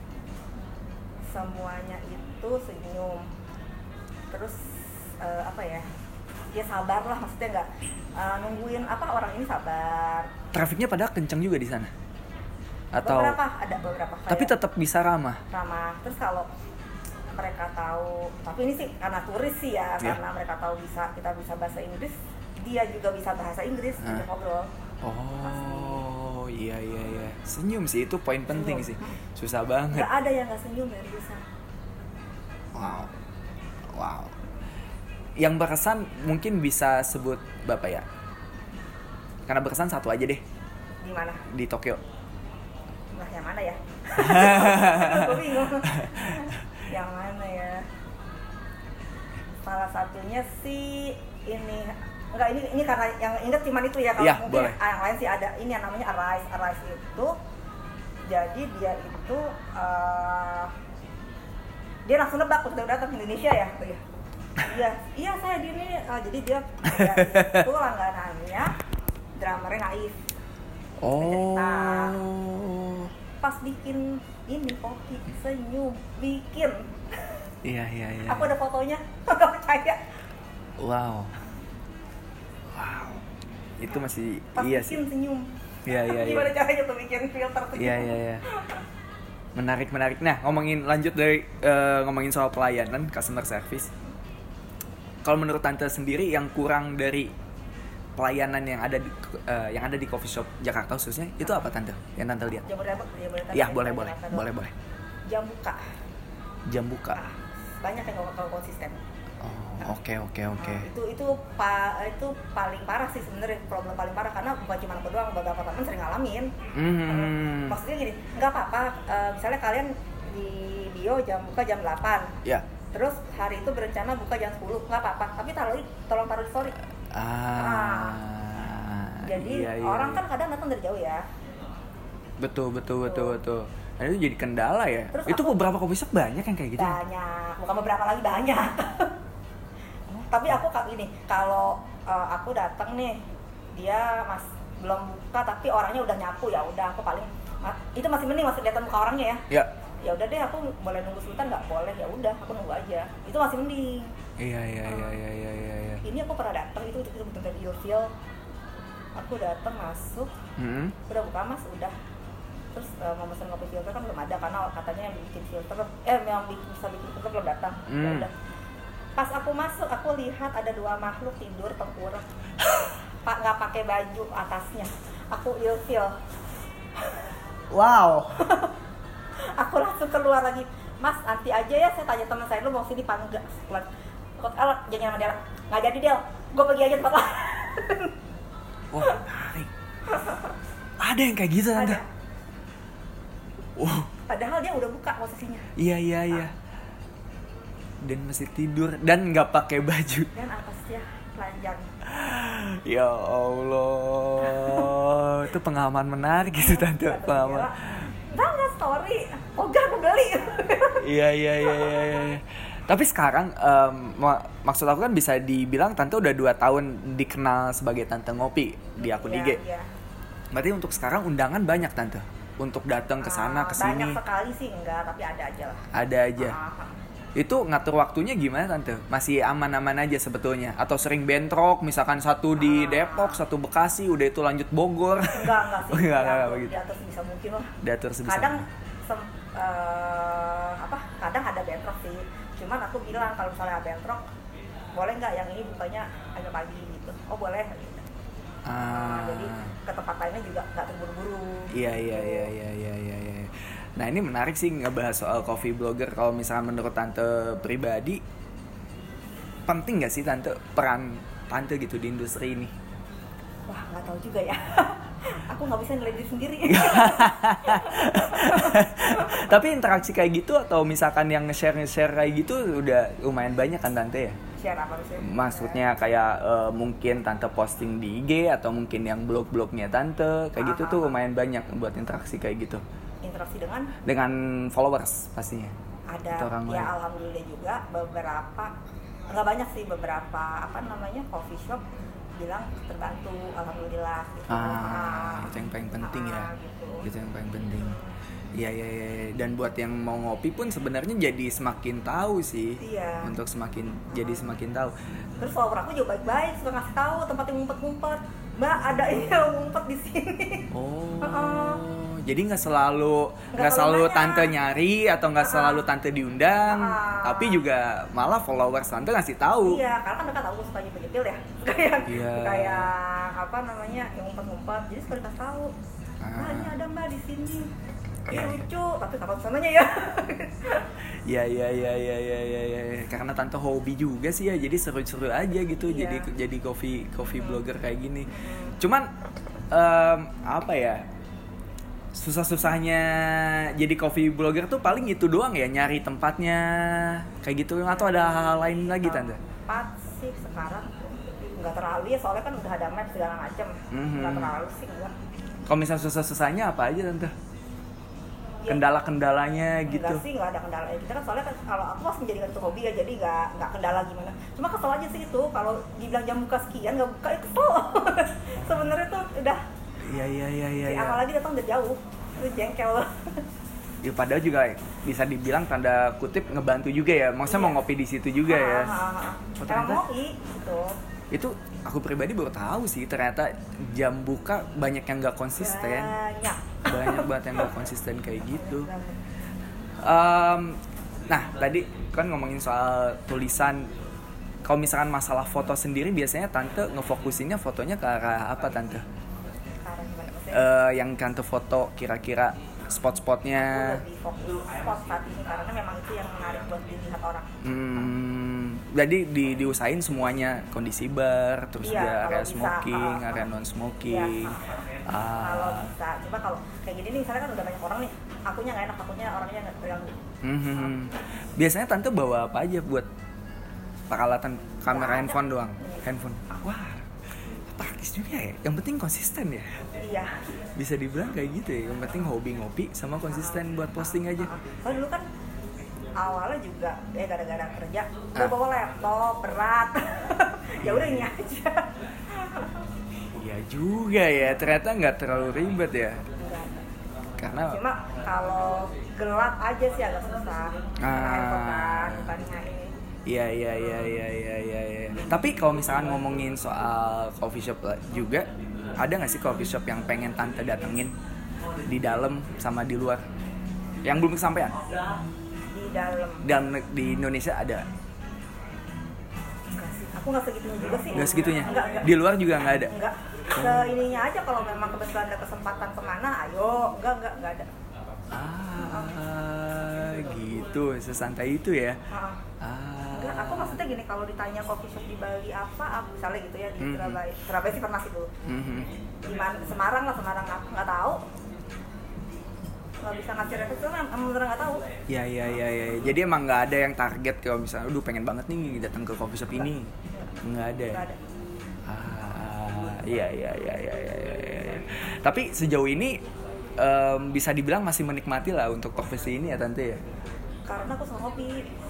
S2: Semuanya itu senyum. Terus eh, apa ya? Ya sabar lah maksudnya nggak eh, nungguin apa orang ini sabar.
S1: Trafiknya pada kenceng juga di sana. Atau
S2: beberapa ada beberapa.
S1: tapi
S2: kayak-
S1: tetap bisa ramah.
S2: ramah terus kalau mereka tahu tapi ini sih karena turis sih ya
S1: Iya.
S2: karena mereka tahu bisa kita bisa bahasa Inggris dia juga bisa bahasa Inggris dia ngobrol
S1: Oh, iya iya iya. Senyum sih itu poin penting
S2: Senyum.
S1: sih. Susah banget.
S2: nggak ada yang nggak senyum dari bisa
S1: Wow. Wow. Yang berkesan mungkin bisa sebut Bapak ya. Karena berkesan satu aja deh
S2: di mana
S1: di Tokyo.
S2: Nah yang mana ya? Gue bingung. Yang mana ya? Salah satunya sih ini enggak ini ini karena yang inget cuman itu ya kalau
S1: Iya,
S2: mungkin
S1: boleh.
S2: yang lain sih ada ini yang namanya arise. Arise itu jadi dia itu eh, dia langsung nebak waktu udah datang ke Indonesia ya ya iya iya saya di ini eh, jadi dia dia itu langganannya drummernya naif.
S1: Oh.
S2: Pas bikin ini kopi senyum bikin
S1: Iya iya iya.
S2: aku ada fotonya nggak percaya
S1: Wow. Wow. Itu masih
S2: pas
S1: iya
S2: bikin
S1: sih.
S2: senyum
S1: Iya iya
S2: gimana
S1: iya.
S2: caranya tuh bikin filter senyum
S1: Iya iya iya. Menarik menarik. Nah, ngomongin lanjut dari eh, ngomongin soal pelayanan customer service. Kalau menurut tante sendiri yang kurang dari pelayanan yang ada di eh, yang ada di coffee shop Jakarta khususnya itu apa tante? Yang tante lihat?
S2: Jabodetabek
S1: Iya, boleh boleh.
S2: Jakarta
S1: Boleh
S2: doang.
S1: boleh.
S2: jam buka
S1: Jam buka.
S2: Ah, banyak yang nggak konsisten
S1: Oh, oke oke oke.
S2: Nah, itu itu pa, itu paling parah sih sebenarnya problem paling parah karena bukan cuma aku doang beberapa teman sering ngalamin
S1: Hmm.
S2: maksudnya gini nggak apa-apa eh, misalnya kalian di bio jam buka jam 8
S1: Ya.
S2: terus hari itu berencana buka jam 10 nggak apa-apa tapi taruh tolong taruh di story
S1: Ah.
S2: jadi
S1: iya, iya,
S2: orang
S1: iya.
S2: kan kadang datang dari jauh ya
S1: betul betul betul betul. Nah, itu jadi kendala ya.
S2: Terus
S1: itu
S2: aku-
S1: beberapa coffee shop banyak yang kayak gitu. ya?
S2: banyak bukan beberapa lagi banyak tapi aku kayak gini kalau eh, aku datang nih dia mas belum buka tapi orangnya udah nyapu ya udah aku paling itu masih mending masih kelihatan muka orangnya ya
S1: Ya.
S2: Ya udah deh aku boleh nunggu sebentar nggak boleh ya udah aku nunggu aja itu masih mending
S1: Iya iya iya iya iya iya. iya.
S2: ini aku pernah datang itu itu betul-betul ilfil aku datang masuk
S1: Hmm.
S2: udah buka mas udah terus eh, mau pesen kopi filter kan belum ada karena katanya yang bikin filter eh yang bi- bisa bikin filter belum datang Ya
S1: Hmm.
S2: udah pas aku masuk aku lihat ada dua makhluk tidur tengkurap pak nggak pakai baju atasnya aku ilfil
S1: Wow.
S2: aku langsung keluar lagi mas nanti aja ya saya tanya teman saya lu mau sini apa enggak keluar kok alat jangan sama Dela nggak jadi Del gue pergi aja tempat lain
S1: Wah, menarik. Ada yang kayak gitu tante. Wow.
S2: padahal dia udah buka posisinya
S1: Iya iya iya. Dan masih tidur dan nggak pakai baju.
S2: dan atasnya telanjang
S1: Ya Allah, itu pengalaman menarik gitu tante. Pengalaman.
S2: Story oh enggak aku beli
S1: Iya iya iya iya. iya. Tapi sekarang em, mak- maksud aku kan bisa dibilang tante udah dua tahun dikenal sebagai tante ngopi di akun
S2: Iya,
S1: IG.
S2: iya.
S1: Berarti untuk sekarang undangan banyak tante untuk datang ke sana
S2: Ah,
S1: ke sini.
S2: banyak sekali sih enggak tapi ada aja lah
S1: Ada aja.
S2: Ah,
S1: Itu ngatur waktunya gimana tante? Masih aman-aman aja sebetulnya? Atau sering bentrok, misalkan satu di Depok, satu Bekasi, udah itu lanjut Bogor?
S2: enggak enggak sih
S1: enggak, enggak,
S2: diatur-
S1: begitu.
S2: diatur sebisa mungkin lah
S1: Diatur sebisa
S2: kadang sem- eh, apa kadang ada bentrok sih cuman aku bilang kalau misalnya ada bentrok boleh nggak yang ini bukanya agak pagi gitu oh boleh gitu.
S1: Ah.
S2: Nah, jadi ke tempat lainnya juga nggak terburu-buru
S1: Iya iya iya iya iya iya. Nah ini menarik sih ngebahas soal coffee blogger. Kalau misalnya menurut tante pribadi, penting gak sih tante peran tante gitu di industri ini?
S2: wah nggak tahu juga ya aku nggak bisa nilai diri sendiri
S1: Tapi interaksi kayak gitu atau misalkan yang nge-share nge-share kayak gitu udah lumayan banyak kan tante ya?
S2: share apa sih
S1: Maksudnya kayak eh, mungkin tante posting di IG atau mungkin yang blog-blognya tante kayak gitu tuh lumayan banyak buat interaksi kayak gitu
S2: interaksi dengan
S1: dengan followers pastinya.
S2: ada
S1: Atau orang
S2: ya
S1: lain.
S2: alhamdulillah juga beberapa nggak banyak sih beberapa apa namanya coffee shop bilang terbantu alhamdulillah gitu
S1: Ah, itu yang paling penting ya.
S2: Ah, gitu.
S1: Itu yang paling penting. Iya iya iya dan buat yang mau ngopi pun sebenarnya jadi semakin tahu sih.
S2: Iya.
S1: Untuk semakin jadi semakin tahu.
S2: terus follower aku juga baik-baik suka ngasih tahu tempat yang ngumpet-ngumpet mbak ada ini yang ngumpet di sini
S1: Oh.
S2: Heeh.
S1: Jadi nggak selalu
S2: Nggak selalu nanya.
S1: tante nyari atau nggak
S2: Ah.
S1: selalu tante diundang,
S2: Ah.
S1: tapi juga malah followers tante ngasih tahu.
S2: iya karena kan mereka tahu suka penyetil ya kayak
S1: Iya.
S2: kayak apa namanya yang ngumpet-ngumpet jadi suka dikasih tahu
S1: Ah.
S2: Wah ini ada mbak di sini
S1: Iya,
S2: lucu tapi kapan sananya ya
S1: Iya iya iya iya iya iya ya. karena tante hobi juga sih ya jadi seru-seru aja gitu
S2: Iya.
S1: jadi jadi coffee coffee blogger kayak gini. Cuman em, apa ya susah-susahnya jadi coffee blogger tuh paling itu doang ya nyari tempatnya kayak gitu atau ada hal-hal lain lagi tante?
S2: tempat sih sekarang nggak terlalu ya soalnya kan udah ada map segala macam
S1: Mhm.
S2: nggak terlalu sih enggak
S1: Kalau misalnya susah-susahnya apa aja tante?
S2: Ya,
S1: Kendala-kendalanya gitu.
S2: Enggak sih, nggak ada kendala. Kita kan soalnya kan kalau aku masih menjadikan itu hobi ya, jadi nggak nggak kendala gimana. Cuma kesel aja sih itu kalau dibilang jam buka sekian nggak buka, ya kesel. Sebenarnya tuh udah,
S1: Iya iya iya iya. iya.
S2: apalagi datang udah jauh, itu jengkel.
S1: Ya padahal juga bisa dibilang tanda kutip ngebantu juga ya. Maksudnya
S2: Iya.
S1: mau ngopi di situ juga ya.
S2: Ah, ah, ah.
S1: Oh,
S2: Emang
S1: ternyata-
S2: ngopi gitu.
S1: Itu aku pribadi baru tahu sih ternyata jam buka banyak yang nggak konsisten.
S2: Banyak.
S1: Banyak banget yang nggak konsisten kayak gitu. Em, nah tadi kan ngomongin soal tulisan. Kalau misalkan masalah foto sendiri biasanya tante ngefokusinnya fotonya ke arah apa tante? Eh, yang tante foto kira-kira spot-spotnya.
S2: Lebih fokus spot saat ini karena memang itu yang menarik buat dilihat orang.
S1: Hmm, jadi di diusahain semuanya kondisi bar, terus
S2: Iya,
S1: juga
S2: kalau
S1: area
S2: bisa,
S1: smoking,
S2: ah,
S1: area non smoking.
S2: Iya, Kalau
S1: Ah,
S2: bisa, coba kalau kayak gini nih, misalnya kan udah banyak orang nih, akunya nggak enak, akunya orangnya nggak terganggu.
S1: mhm. Biasanya tante bawa apa aja buat peralatan kamera handphone doang?
S2: Ini.
S1: Handphone. Wah, praktis juga ya. Yang penting konsisten ya.
S2: Iya.
S1: Bisa dibilang kayak gitu ya. Yang penting hobi ngopi sama konsisten buat posting aja.
S2: Soalnya dulu kan awalnya juga ya gara-gara kerja
S1: Ah.
S2: udah bawa laptop berat ya udah ini aja
S1: Iya juga ya. Ternyata nggak terlalu ribet ya.
S2: Enggak.
S1: Karena
S2: cuma kalau gelap aja sih agak susah
S1: Ah.
S2: Kan ini
S1: Iya iya iya iya iya iya. iya. Tapi kalau misalkan ngomongin soal coffee shop juga, ada nggak sih coffee shop yang pengen tante datengin di dalam sama di luar? Yang belum kesampaian?
S2: di dalam
S1: Dan di Indonesia ada
S2: enggak sih aku nggak segitunya juga sih
S1: nggak segitunya?
S2: enggak enggak
S1: Di luar juga nggak ada.
S2: enggak se ininya aja kalau memang kebetulan ada kesempatan ke mana ayo enggak enggak enggak ada
S1: Ah gitu, sesantai itu ya.
S2: Ah.
S1: Ah.
S2: Enggak, aku maksudnya gini kalau ditanya coffee shop di Bali apa, apa misalnya gitu ya di
S1: Mhm.
S2: Surabaya. Surabaya sih pernah sih dulu.
S1: Mhm.
S2: Di mana Semarang lah Semarang aku nggak tahu. Nggak bisa ngasih referensi karena emang bener nggak tahu.
S1: Ya ya ya ya. Jadi emang nggak ada yang target kalau misalnya, aduh pengen banget nih datang ke coffee shop ini. Nggak ada. ya?
S2: Nggak ada.
S1: Ah, iya iya iya iya iya. iya, iya. Tapi sejauh ini em, bisa dibilang masih menikmati lah untuk profesi ini ya tante ya.
S2: Karena aku sama ngopi.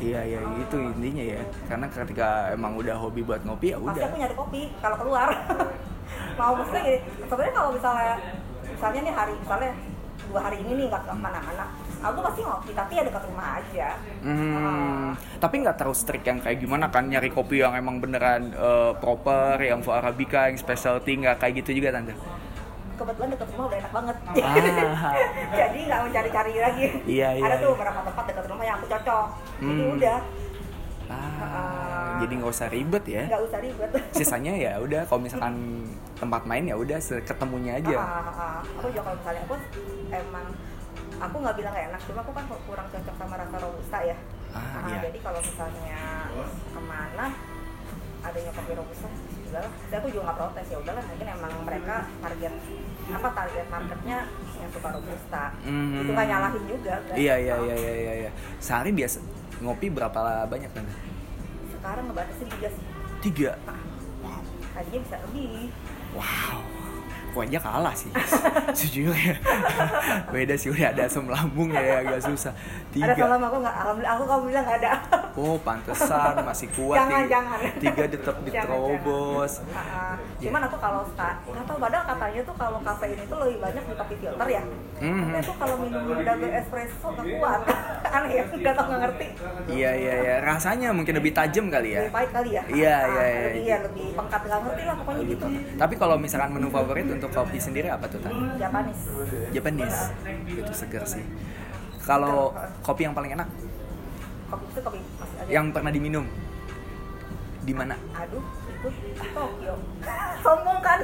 S1: Iya iya itu intinya ya. Karena ketika emang udah hobi buat ngopi ya
S2: Pasti
S1: udah.
S2: aku nyari kopi kalau keluar. Mau maksudnya gini, sebenarnya kalau misalnya misalnya nih hari misalnya dua hari ini nih nggak ke mana-mana aku pasti ngopi tapi ya dekat rumah aja
S1: Hmm, tapi nggak terlalu strict yang kayak gimana kan nyari kopi yang emang beneran eh, proper, yang full arabica, yang specialty nggak kayak gitu juga tante.
S2: Kebetulan dekat rumah udah enak banget
S1: Ah.
S2: jadi nggak mencari-cari lagi
S1: Iya, iya,
S2: ada tuh
S1: iya.
S2: beberapa tempat dekat rumah yang aku cocok jadi
S1: Hmm.
S2: udah
S1: Ah, jadi nggak usah ribet ya.
S2: nggak usah ribet
S1: Sisanya ya udah kalau misalkan tempat main ya udah ketemunya aja.
S2: Ah, ah, ah. aku juga kalau misalnya aku emang aku nggak bilang gak enak cuma aku kan kurang cocok sama rasa robusta ya
S1: Ah,
S2: Ah,
S1: iya.
S2: jadi kalau misalnya ke mana adanya kopi robusta udahlah tapi aku juga nggak protes ya udahlah mungkin emang mereka target apa target marketnya yang suka robusta
S1: Hmm.
S2: itu nggak nyalahin juga kan
S1: Iya iya iya iya iya. iya. Sehari biasa ngopi berapa banyak tante?
S2: sekarang ngebatasin tiga sih
S1: Tiga.
S2: Ah, tadinya bisa lebih
S1: Wow. Kok aja kalah sih, sejujurnya. Beda sih udah ada asam lambung ya agak susah.
S2: ada
S1: Tiga.
S2: salam aku nggak alhamdulillah aku kamu bilang nggak ada
S1: Oh pantesan masih kuat
S2: Jangan,
S1: tiga,
S2: jangan.
S1: tiga tetap
S2: Jangan,
S1: diterobos.
S2: jangan. Ah, ah. cuman aku kalau nggak tahu padahal katanya tuh kalau kafein itu lebih banyak di kopi filter ya
S1: Mhm.
S2: tapi aku kalau minum double espresso nggak kuat aneh ya nggak tahu nggak ngerti
S1: Iya iya iya rasanya mungkin lebih tajam kali ya.
S2: lebih pahit kali ya
S1: Iya,
S2: Ah,
S1: iya, iya.
S2: lebih ya lebih pengkat nggak ngerti lah pokoknya gitu
S1: Tapi kalau misalkan menu favorit untuk kopi sendiri apa tuh tadi?
S2: Japanis
S1: Japanese. Itu segar sih. Kalau kopi yang paling enak
S2: kopi itu kopi
S1: yang pernah diminum di mana?
S2: aduh itu Tokyo sombong kan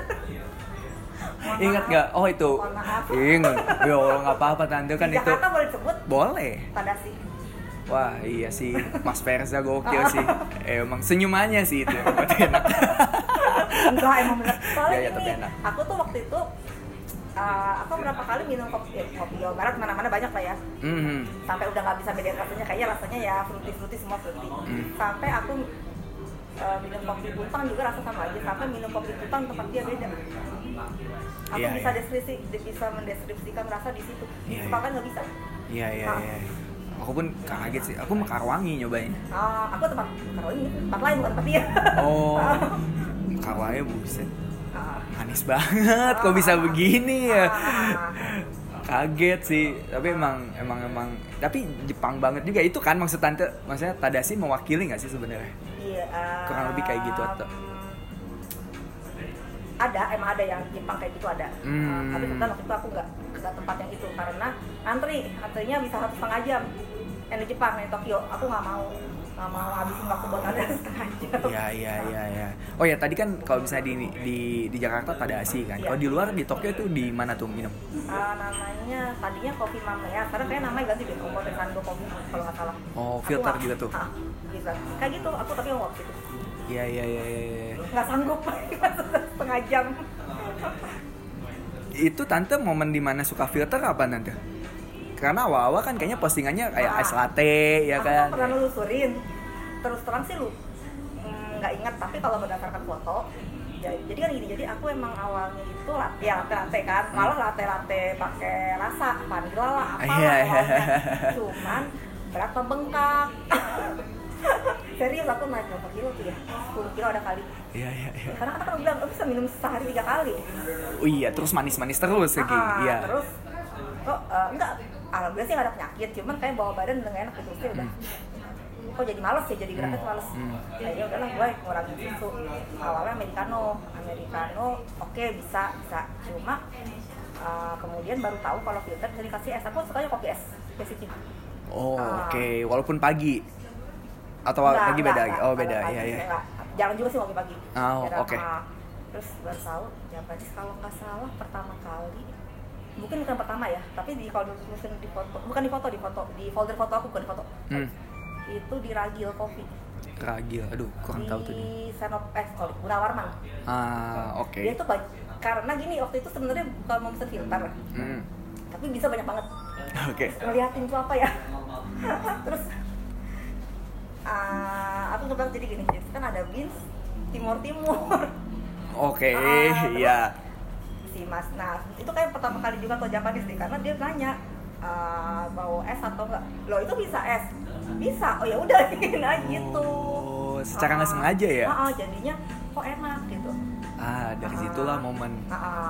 S1: Ingat nggak? Oh itu. Ingat. Ya Allah nggak apa-apa tante kan itu.
S2: Jakarta boleh disebut
S1: Boleh.
S2: Tadashi
S1: Wah iya sih, Mas Verza gokil sih. Emang senyumannya sih itu enak.
S2: enggak emang bener soalnya
S1: Iya, iya, tapi
S2: gini
S1: enak.
S2: aku tuh waktu itu uh, aku berapa kali minum kopi eh, kopi Jawa Barat mana-mana banyak lah ya
S1: Mhm.
S2: sampai udah nggak bisa bedain rasanya kayaknya rasanya ya fruity fruity semua fruity
S1: Hmm.
S2: sampai aku uh, minum kopi puntang juga rasa sama aja sampai minum kopi puntang tempat dia beda aku
S1: Iya,
S2: bisa
S1: iya.
S2: deskripsi bisa mendeskripsikan rasa di situ
S1: Iya,
S2: Suka
S1: iya.
S2: nggak bisa
S1: Iya iya
S2: Ah.
S1: iya. Aku pun kaget sih. Aku Mekarwangi nyobain.
S2: Ah, aku tempat ini tempat lain bukan tempat dia
S1: Oh, Mekarwangi buset. Manis banget. Kok bisa begini ya? Kaget sih. Tapi emang emang emang. Tapi Jepang banget juga itu kan maksud tante. Maksudnya Tadashi mewakili nggak sih sebenarnya?
S2: Iya,
S1: Kurang lebih kayak gitu, atau?
S2: um, ada emang ada yang Jepang kayak gitu ada
S1: Hmm.
S2: Uh, tapi kebetulan waktu itu aku nggak ke tempat yang itu karena antri antrinya bisa satu setengah jam yang di Jepang yang di Tokyo aku nggak mau nggak mau habisin waktu buat antri setengah jam
S1: Iya iya iya iya. Oh ya tadi kan kalau misalnya di di di Jakarta Tadashi kan.
S2: Iya.
S1: Kalau di luar di Tokyo itu di mana tuh minum?
S2: Uh, namanya tadinya kopi mama ya sekarang kayak namanya ganti deh Kopi Sando Kopi kalau nggak salah
S1: Oh,
S2: Aku
S1: filter
S2: nggak-
S1: gitu tuh.
S2: Ah, gitu kayak gitu aku tapi nggak waktu itu
S1: Iya iya iya iya. iya.
S2: nggak sanggup setengah jam
S1: Itu tante momen di mana suka filter apa tante? Karena awal-awal kan kayaknya postingannya kayak
S2: Ah.
S1: ice latte ya
S2: aku
S1: kan.
S2: tuh pernah nelusurin terus terang sih lu mm, nggak ingat tapi kalau berdasarkan foto jadi, jadi kan gini jadi aku emang awalnya itu latte ya latte latte kan malah latte latte pakai rasa vanilla lah apa
S1: Iya, iya.
S2: cuman berat membengkak serius aku naik berapa kilo tuh ya 10 kilo ada kali
S1: Iya iya iya.
S2: karena kan aku bilang aku bisa minum sehari tiga kali
S1: Oh iya, terus manis-manis terus lagi.
S2: Ah,
S1: Iya.
S2: terus kok eh, enggak alhamdulillah sih nggak ada penyakit cuman kayak bawa badan udah nggak enak gitu sih udah kok jadi males ya jadi geraknya tuh males
S1: Hmm.
S2: ya ya udahlah gue ngurangin susu awalnya americano americano oke bisa bisa cuma eh, kemudian baru tahu kalau filter bisa dikasih es aku sukanya kopi es basicnya
S1: Oh,
S2: Ah.
S1: oke. Walaupun pagi atau
S2: Enggak,
S1: pagi beda
S2: enggak.
S1: Oh, beda.
S2: pagi
S1: Iya
S2: sih
S1: iya.
S2: jarang juga sih ngopi pagi
S1: Oh,
S2: Jarang.
S1: oke.
S2: Ah, terus baru tahu Japanese kalau nggak salah pertama kali mungkin bukan pertama ya tapi di kalau mungkin di foto bukan di foto di foto di folder foto aku bukan di foto
S1: Hmm.
S2: itu di Ragil Coffee
S1: Ragil. Aduh, kurang tahu tuh
S2: di. Senop eh sorry Gunawarman
S1: Ah, oke.
S2: dia itu banyak karena gini waktu itu sebenarnya bukan mau pesen filter
S1: Hmm.
S2: tapi bisa banyak banget
S1: Oke.
S2: ngeliatin tuh apa ya terus ah, aku ngebilang jadi gini jadi kan ada beans timur timur
S1: Oke,
S2: Ah,
S1: iya.
S2: Si mas. Nah itu kayak pertama kali juga ke Japanese deh karena dia nanya ah, mau es atau enggak? Lo itu bisa es bisa. Oh ya udah nah gitu
S1: Oh, secara nggak
S2: Ah,
S1: sengaja ya?
S2: ah, ah, jadinya kok enak? gitu.
S1: Ah dari situlah momen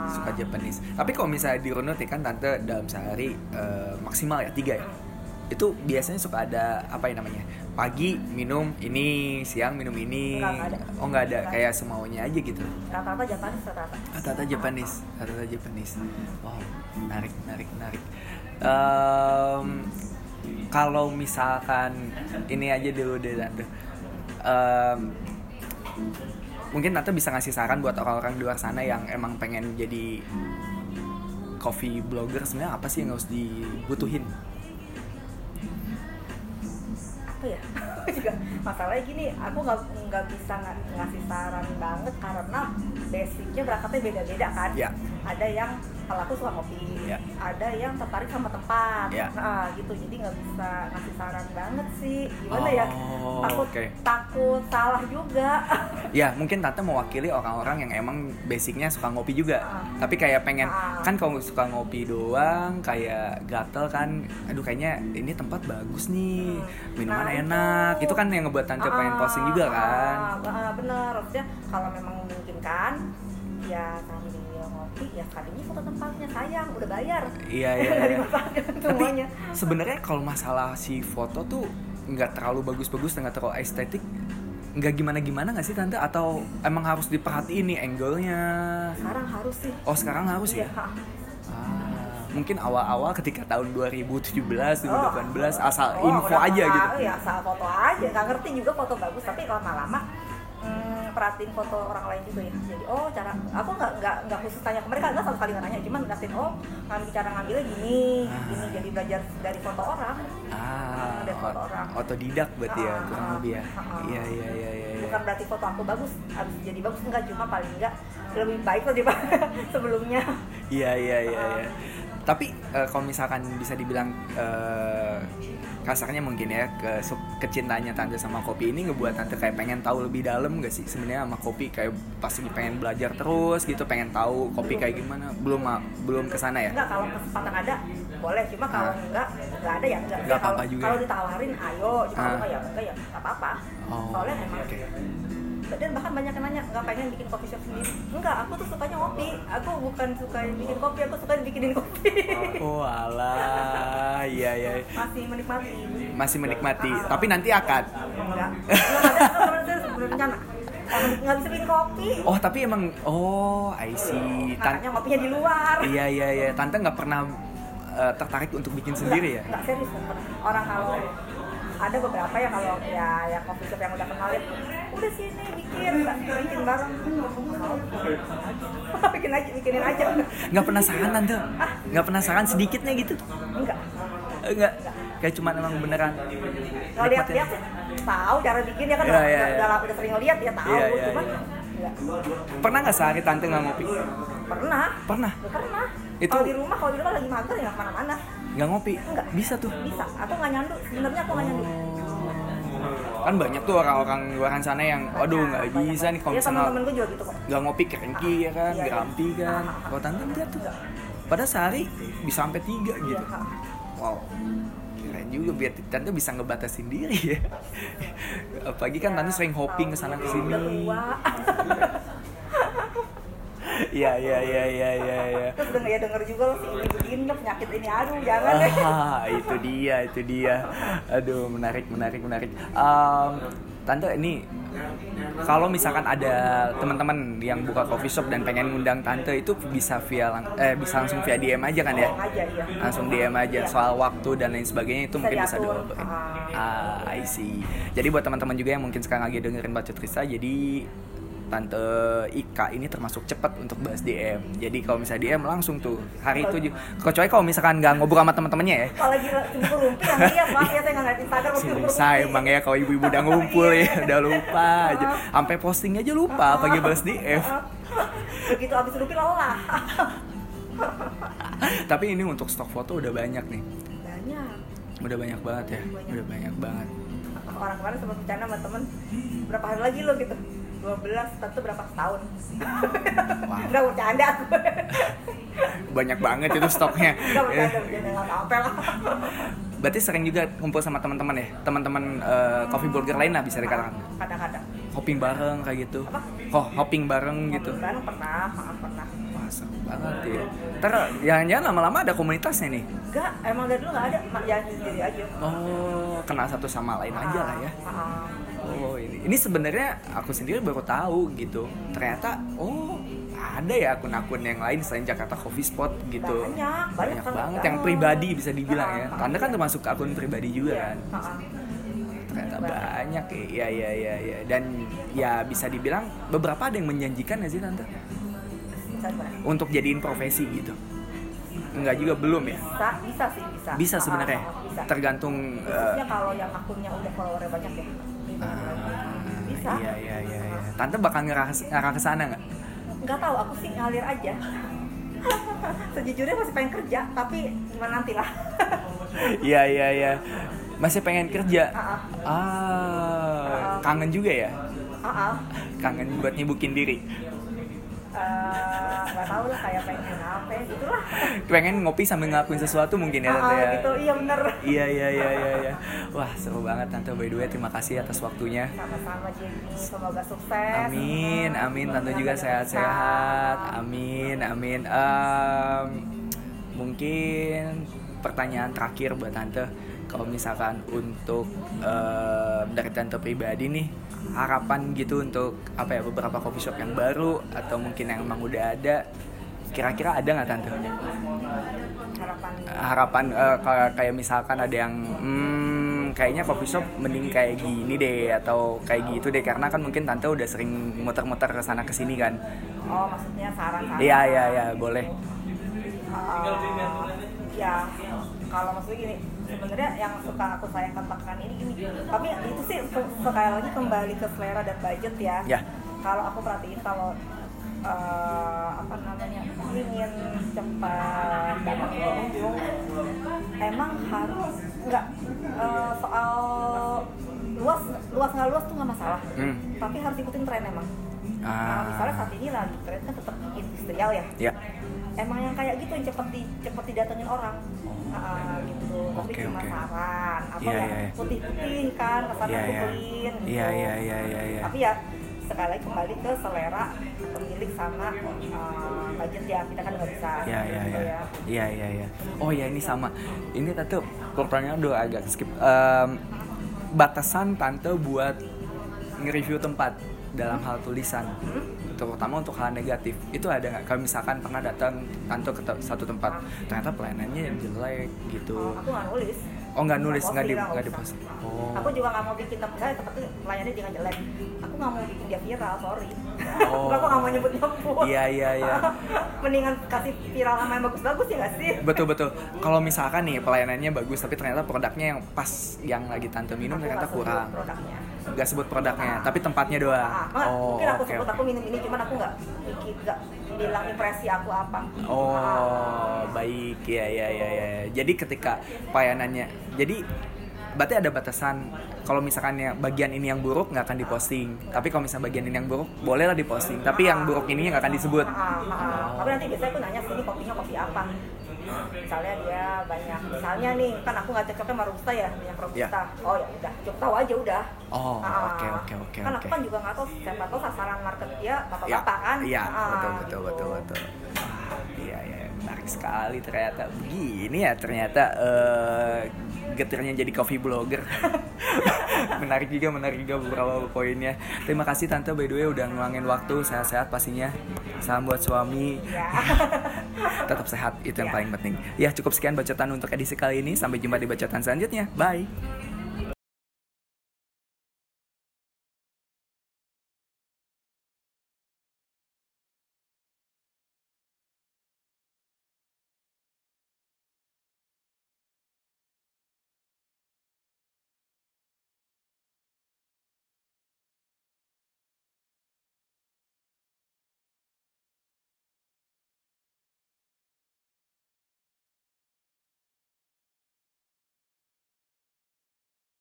S1: suka Japanese. Tapi kalau misalnya di runut ya kan tante dalam sehari eh, maksimal ya tiga ya itu biasanya suka ada apa ya namanya pagi minum ini siang minum ini.
S2: Enggak, enggak ada.
S1: oh nggak ada kayak semaunya aja gitu.
S2: Rata-rata Japanese rata-rata.
S1: Rata-rata Japanese rata-rata Japanese. Wow menarik menarik menarik. Em, kalau misalkan ini aja dulu deh tante. Em, mungkin tante bisa ngasih saran buat orang-orang di luar sana yang emang pengen jadi coffee blogger sebenarnya apa sih yang harus dibutuhin
S2: apa ya juga masalahnya gini aku nggak nggak bisa nga- ngasih saran banget karena basicnya berangkatnya beda-beda kan
S1: Ya.
S2: ada yang kalau aku suka kopi
S1: Ya.
S2: ada yang tertarik sama tempat
S1: Ya.
S2: nah gitu jadi nggak bisa ngasih saran banget sih gimana ya
S1: Oh,
S2: takut
S1: oke.
S2: takut salah juga
S1: ya mungkin tante mewakili orang-orang yang emang basicnya suka ngopi juga
S2: Ah.
S1: tapi kayak pengen
S2: Ah.
S1: kan kalau suka ngopi doang kayak gatel kan aduh kayaknya ini tempat bagus nih
S2: Hmm.
S1: minuman
S2: Nah,
S1: enak itu kan yang ngebuat tante pengen
S2: Ah,
S1: posting juga kan
S2: ah, bener maksudnya kalau memang memungkinkan ya sambil ngopi ya sekalinya foto tempatnya sayang udah bayar
S1: iya iya,
S2: Nggak
S1: iya.
S2: semuanya
S1: sebenarnya kalau masalah si foto tuh nggak terlalu bagus-bagus nggak terlalu estetik nggak gimana-gimana nggak sih tante atau emang harus diperhatiin nih angle-nya
S2: sekarang harus sih
S1: oh sekarang harus ya
S2: Iya.
S1: Ah, mungkin awal-awal ketika tahun 2017, 2018
S2: Oh,
S1: asal
S2: oh,
S1: info aja gitu.
S2: Iya, asal foto aja. Nggak ngerti juga foto bagus, tapi lama-lama perhatiin foto orang lain juga ya. Jadi oh cara aku nggak nggak nggak khusus tanya ke mereka, nggak sama sekali nggak nanya, cuman ngeliatin oh ngambil cara ngambilnya gini,
S1: Ah.
S2: gini jadi belajar dari foto orang.
S1: Ah,
S2: Ada foto
S1: ot-
S2: orang.
S1: otodidak berarti ya
S2: Ah,
S1: kurang lebih ya.
S2: ah.
S1: Iya iya iya iya. iya.
S2: Bukan berarti foto aku bagus harus jadi bagus enggak, cuma paling enggak lebih baik lah daripada sebelumnya.
S1: Iya iya iya. Iya. Tapi eh, kalau misalkan bisa dibilang eh, kasarnya mungkin ya ke kecintanya tante sama kopi ini ngebuat tante kayak pengen tahu lebih dalam gak sih sebenarnya sama kopi kayak pasti pengen belajar terus gitu pengen tahu kopi kayak gimana belum ah, belum ke sana ya
S2: Enggak kalau kesempatan ada boleh, cuma kalau
S1: Ah.
S2: enggak enggak ada ya enggak.
S1: Nggak
S2: kalau
S1: apa-apa juga
S2: kalau
S1: ya?
S2: ditawarin ayo, cuma
S1: Ah.
S2: kalau enggak ya enggak ya enggak apa-apa.
S1: Oh,
S2: Soalnya emang
S1: oke.
S2: Dan bahkan banyak yang nanya nggak pengen bikin coffee shop sendiri enggak aku tuh sukanya ngopi aku bukan suka bikin kopi aku suka bikinin kopi
S1: Oh alah, iya iya.
S2: masih menikmati
S1: Masih menikmati, tapi nanti akan.
S2: enggak belum ada rencana nggak bisa bikin kopi
S1: Oh tapi emang, oh I see. Tan-
S2: makanya ngopinya di luar
S1: iya iya iya. Tante nggak pernah eh, tertarik untuk bikin sendiri ya?
S2: Enggak serius nggak pernah. orang kalau ada beberapa ya kalau ya ya coffee shop yang udah kenalin udah sini bikin bikin bareng bikin aja bikinin aja
S1: Nggak penasaran tante? Nggak penasaran sedikitnya gitu?
S2: enggak
S1: Eh, Nggak. Kayak cuma emang beneran.
S2: kalau lihat-lihat sih tahu cara bikin ya kan
S1: Iya,
S2: udah,
S1: iya,
S2: udah,
S1: iya.
S2: udah, udah sering lihat ya tahu
S1: Iya, iya,
S2: cuman enggak
S1: Pernah nggak sehari tante nggak ngopi?
S2: pernah
S1: Pernah.
S2: Ya, pernah
S1: Itu-
S2: kalau di rumah kalau di rumah lagi mager ya ke mana-mana
S1: Nggak ngopi?
S2: Enggak.
S1: Bisa tuh.
S2: bisa aku nggak nyandu sebenarnya aku nggak nyandu
S1: Kan banyak tuh orang-orang luaran sana yang, aduh nggak bisa nih
S2: ya juga gitu kok
S1: nggak ngopi kerengki ya kan,
S2: Iya, iya.
S1: gerampi kan. Kalau tante enggak tuh. Padahal sehari bisa sampai tiga
S2: Iya,
S1: gitu. Wow, keren juga biar tante bisa ngebatasin diri ya. Apalagi kan tante sering hopping ke sana ke sini. Iya iya iya iya iya. iya.
S2: terus udah ya denger juga loh ini begini penyakit ini aduh jangan deh
S1: Ah, itu dia, itu dia. Aduh, menarik, menarik, menarik. Em, tante ini kalau misalkan ada teman-teman yang buka coffee shop dan pengen ngundang tante itu bisa via lang- eh bisa langsung via DM aja kan ya?
S2: Aja iya
S1: Langsung DM aja
S2: Iya.
S1: soal waktu dan lain sebagainya itu
S2: Bisa
S1: mungkin bisa diobrolin.
S2: Ah.
S1: Ah, I see. Jadi buat teman-teman juga yang mungkin sekarang lagi dengerin Bacot Krista jadi Tante Ika ini termasuk cepat untuk bahas DM. Jadi kalau misalnya DM langsung tuh hari itu juga. Kecuali kalau misalkan nggak ngobrol sama teman-temannya ya.
S2: kalau lagi sibuk rumpi lihat maaf ya saya nggak ngeliat Instagram
S1: emang ya kalau ibu-ibu udah ngumpul ya udah lupa aja. Sampai posting aja lupa pagi bahas DM.
S2: begitu abis rumpi lelah
S1: Tapi ini untuk stok foto udah banyak nih.
S2: banyak
S1: Udah banyak banget ya. Udah banyak banget.
S2: orang kemarin sempat bercanda sama temen berapa hari lagi lo gitu 12 tentu berapa setahun Enggak bercanda aku
S1: Banyak banget itu stoknya.
S2: Bercanda bercanda nggak lah
S1: Berarti sering juga kumpul sama teman-teman ya, teman-teman eh, coffee blogger lain lah bisa dikatakan.
S2: kadang-kadang
S1: hopping bareng kayak gitu
S2: Apa?
S1: oh hopping bareng gitu
S2: Bareng pernah, pernah.
S1: seru banget ya ntar jangan-jangan lama-lama ada komunitasnya nih
S2: Enggak, emang dari dulu nggak ada, jalan sendiri aja.
S1: oh kenal satu sama lain aja lah ya
S2: Ah, ah.
S1: Oh ini, ini sebenarnya aku sendiri baru tahu gitu. Ternyata oh ada ya akun-akun yang lain selain Jakarta Coffee Spot gitu.
S2: Banyak, banyak banget.
S1: banget yang pribadi bisa dibilang ya. Tanda kan termasuk akun pribadi juga
S2: Iya,
S1: kan. Ternyata
S2: Banyak.
S1: banyak ya. Iya iya iya iya. Dan ya bisa dibilang beberapa ada yang menjanjikan ya sih tante untuk jadiin profesi gitu. Enggak juga belum ya.
S2: bisa, bisa sih bisa.
S1: Bisa sebenarnya.
S2: bisa.
S1: Tergantung
S2: Khususnya kalau yang akunnya udah followernya banyak ya.
S1: Ah,
S2: Bisa.
S1: Iya iya iya iya. Tante bakal ngerah ngarah ke sana nggak?
S2: Nggak tahu, aku sih ngalir aja. Sejujurnya masih pengen kerja, tapi gimana nanti lah.
S1: Iya iya iya. Masih pengen kerja.
S2: Ah,
S1: Ah, kangen juga ya?
S2: ah, ah.
S1: Kangen buat nyibukin diri.
S2: Eh, nggak tahu lah kayak pengen apa ya, gitu lah.
S1: Pengen ngopi sambil ngelakuin sesuatu mungkin ya tante
S2: ah,
S1: ya.
S2: gitu, iya bener.
S1: Iya iya iya iya iya. Wah, seru banget tante by the way. Terima kasih atas waktunya.
S2: Sama-sama Jenny, semoga sukses.
S1: Amin, amin. Tante juga sehat-sehat. Amin, amin. Em, mungkin pertanyaan terakhir buat tante. Kalau misalkan untuk em, dari tante pribadi nih, harapan gitu untuk apa ya beberapa coffee shop yang baru atau mungkin yang emang udah ada, kira-kira ada nggak tante?
S2: Harapan
S1: harapan eh, kayak misalkan ada yang hmm, kayaknya coffee shop mending kayak gini deh atau kayak gitu deh karena kan mungkin tante udah sering muter-muter ke sana ke sini kan
S2: Oh, maksudnya saran-saran.
S1: iya iya iya boleh
S2: Eh, ya, kalau maksudnya gini, sebenarnya yang suka aku sayangkan belakangan ini gini. Tapi itu sih se- sekali lagi kembali ke selera dan budget ya.
S1: Ya.
S2: Kalau aku perhatiin kalau eh, apa namanya ingin cepat dapat pengunjung, emang harus nggak eh, soal luas luas nggak luas tuh nggak masalah.
S1: Hmm.
S2: Tapi harus ikutin tren emang. Nah,
S1: Ah.
S2: misalnya saat ini lagi tren kan tetap industrial ya
S1: ya
S2: emang yang kayak gitu yang cepet di cepet didatengin orang Ah, gitu tapi
S1: Oke,
S2: cuma
S1: oke.
S2: saran apa
S1: Iya,
S2: ya
S1: iya,
S2: putih putih kan tuh
S1: iya.
S2: clean gitu
S1: iya iya iya iya iya
S2: tapi ya sekali lagi kembali ke selera pemilik sama uh, budget ya kita kan nggak bisa
S1: Iya iya
S2: gitu
S1: iya. Iya iya iya. Oh ya ini sama. Ini tante pertanyaan udah agak skip. Em, batasan tante buat nge-review tempat dalam hal tulisan terutama untuk hal negatif. Itu ada nggak kalau misalkan pernah datang tante ke satu tempat ternyata pelayanannya jelek gitu.
S2: Oh, aku nggak nulis.
S1: Oh nggak nulis nggak di nggak di post oh.
S2: Aku juga nggak mau bikin tempat saya tempat itu pelayannya jangan jelek. Aku nggak mau bikin dia viral sorry.
S1: Oh.
S2: aku nggak mau nyebut nyebut.
S1: Iya, iya, iya.
S2: mendingan kasih viral sama yang bagus-bagus ya nggak sih?
S1: Betul betul. Kalau misalkan nih pelayanannya bagus tapi ternyata produknya yang pas yang lagi tante minum
S2: Aku
S1: ternyata kurang.
S2: produknya
S1: nggak sebut produknya tapi tempatnya doang
S2: Ah, ah,
S1: oh
S2: mungkin aku
S1: oke
S2: sebut
S1: oke.
S2: aku minum ini cuman aku nggak nggak bilang impresi aku apa Ah,
S1: Oh, baik. Ya, ya, ya, ya. Jadi ketika pelayanannya, jadi berarti ada batasan. Kalau misalkan ya bagian ini yang buruk nggak akan diposting. Tapi kalau misalnya bagian ini yang buruk, bolehlah diposting. Tapi yang buruk ini nggak akan disebut.
S2: Ah, ah, ah. tapi nanti biasanya aku nanya sini kopinya kopi apa misalnya dia banyak misalnya nih kan aku nggak cocoknya sama robusta ya yang robusta oh ya udah cukup tahu aja udah
S1: Ya. Oh,
S2: Ah,
S1: oke, oke, oke,
S2: kan aku kan juga nggak tahu siapa tahu sasaran market dia
S1: Ya,
S2: bapak-bapak kan
S1: Iya,
S2: Ah,
S1: betul, betul,
S2: gitu.
S1: betul, betul. Wah, Iya, iya, menarik sekali ternyata. Begini ya ternyata eh, getirnya jadi coffee blogger. menarik juga, menarik juga beberapa poinnya. Terima kasih tante by the way udah ngeluangin waktu sehat-sehat pastinya. Salam buat suami.
S2: ya
S1: Tetap sehat itu yang
S2: Ya.
S1: paling penting. Ya cukup sekian bacotan untuk edisi kali ini. Sampai jumpa di bacotan selanjutnya. Bye.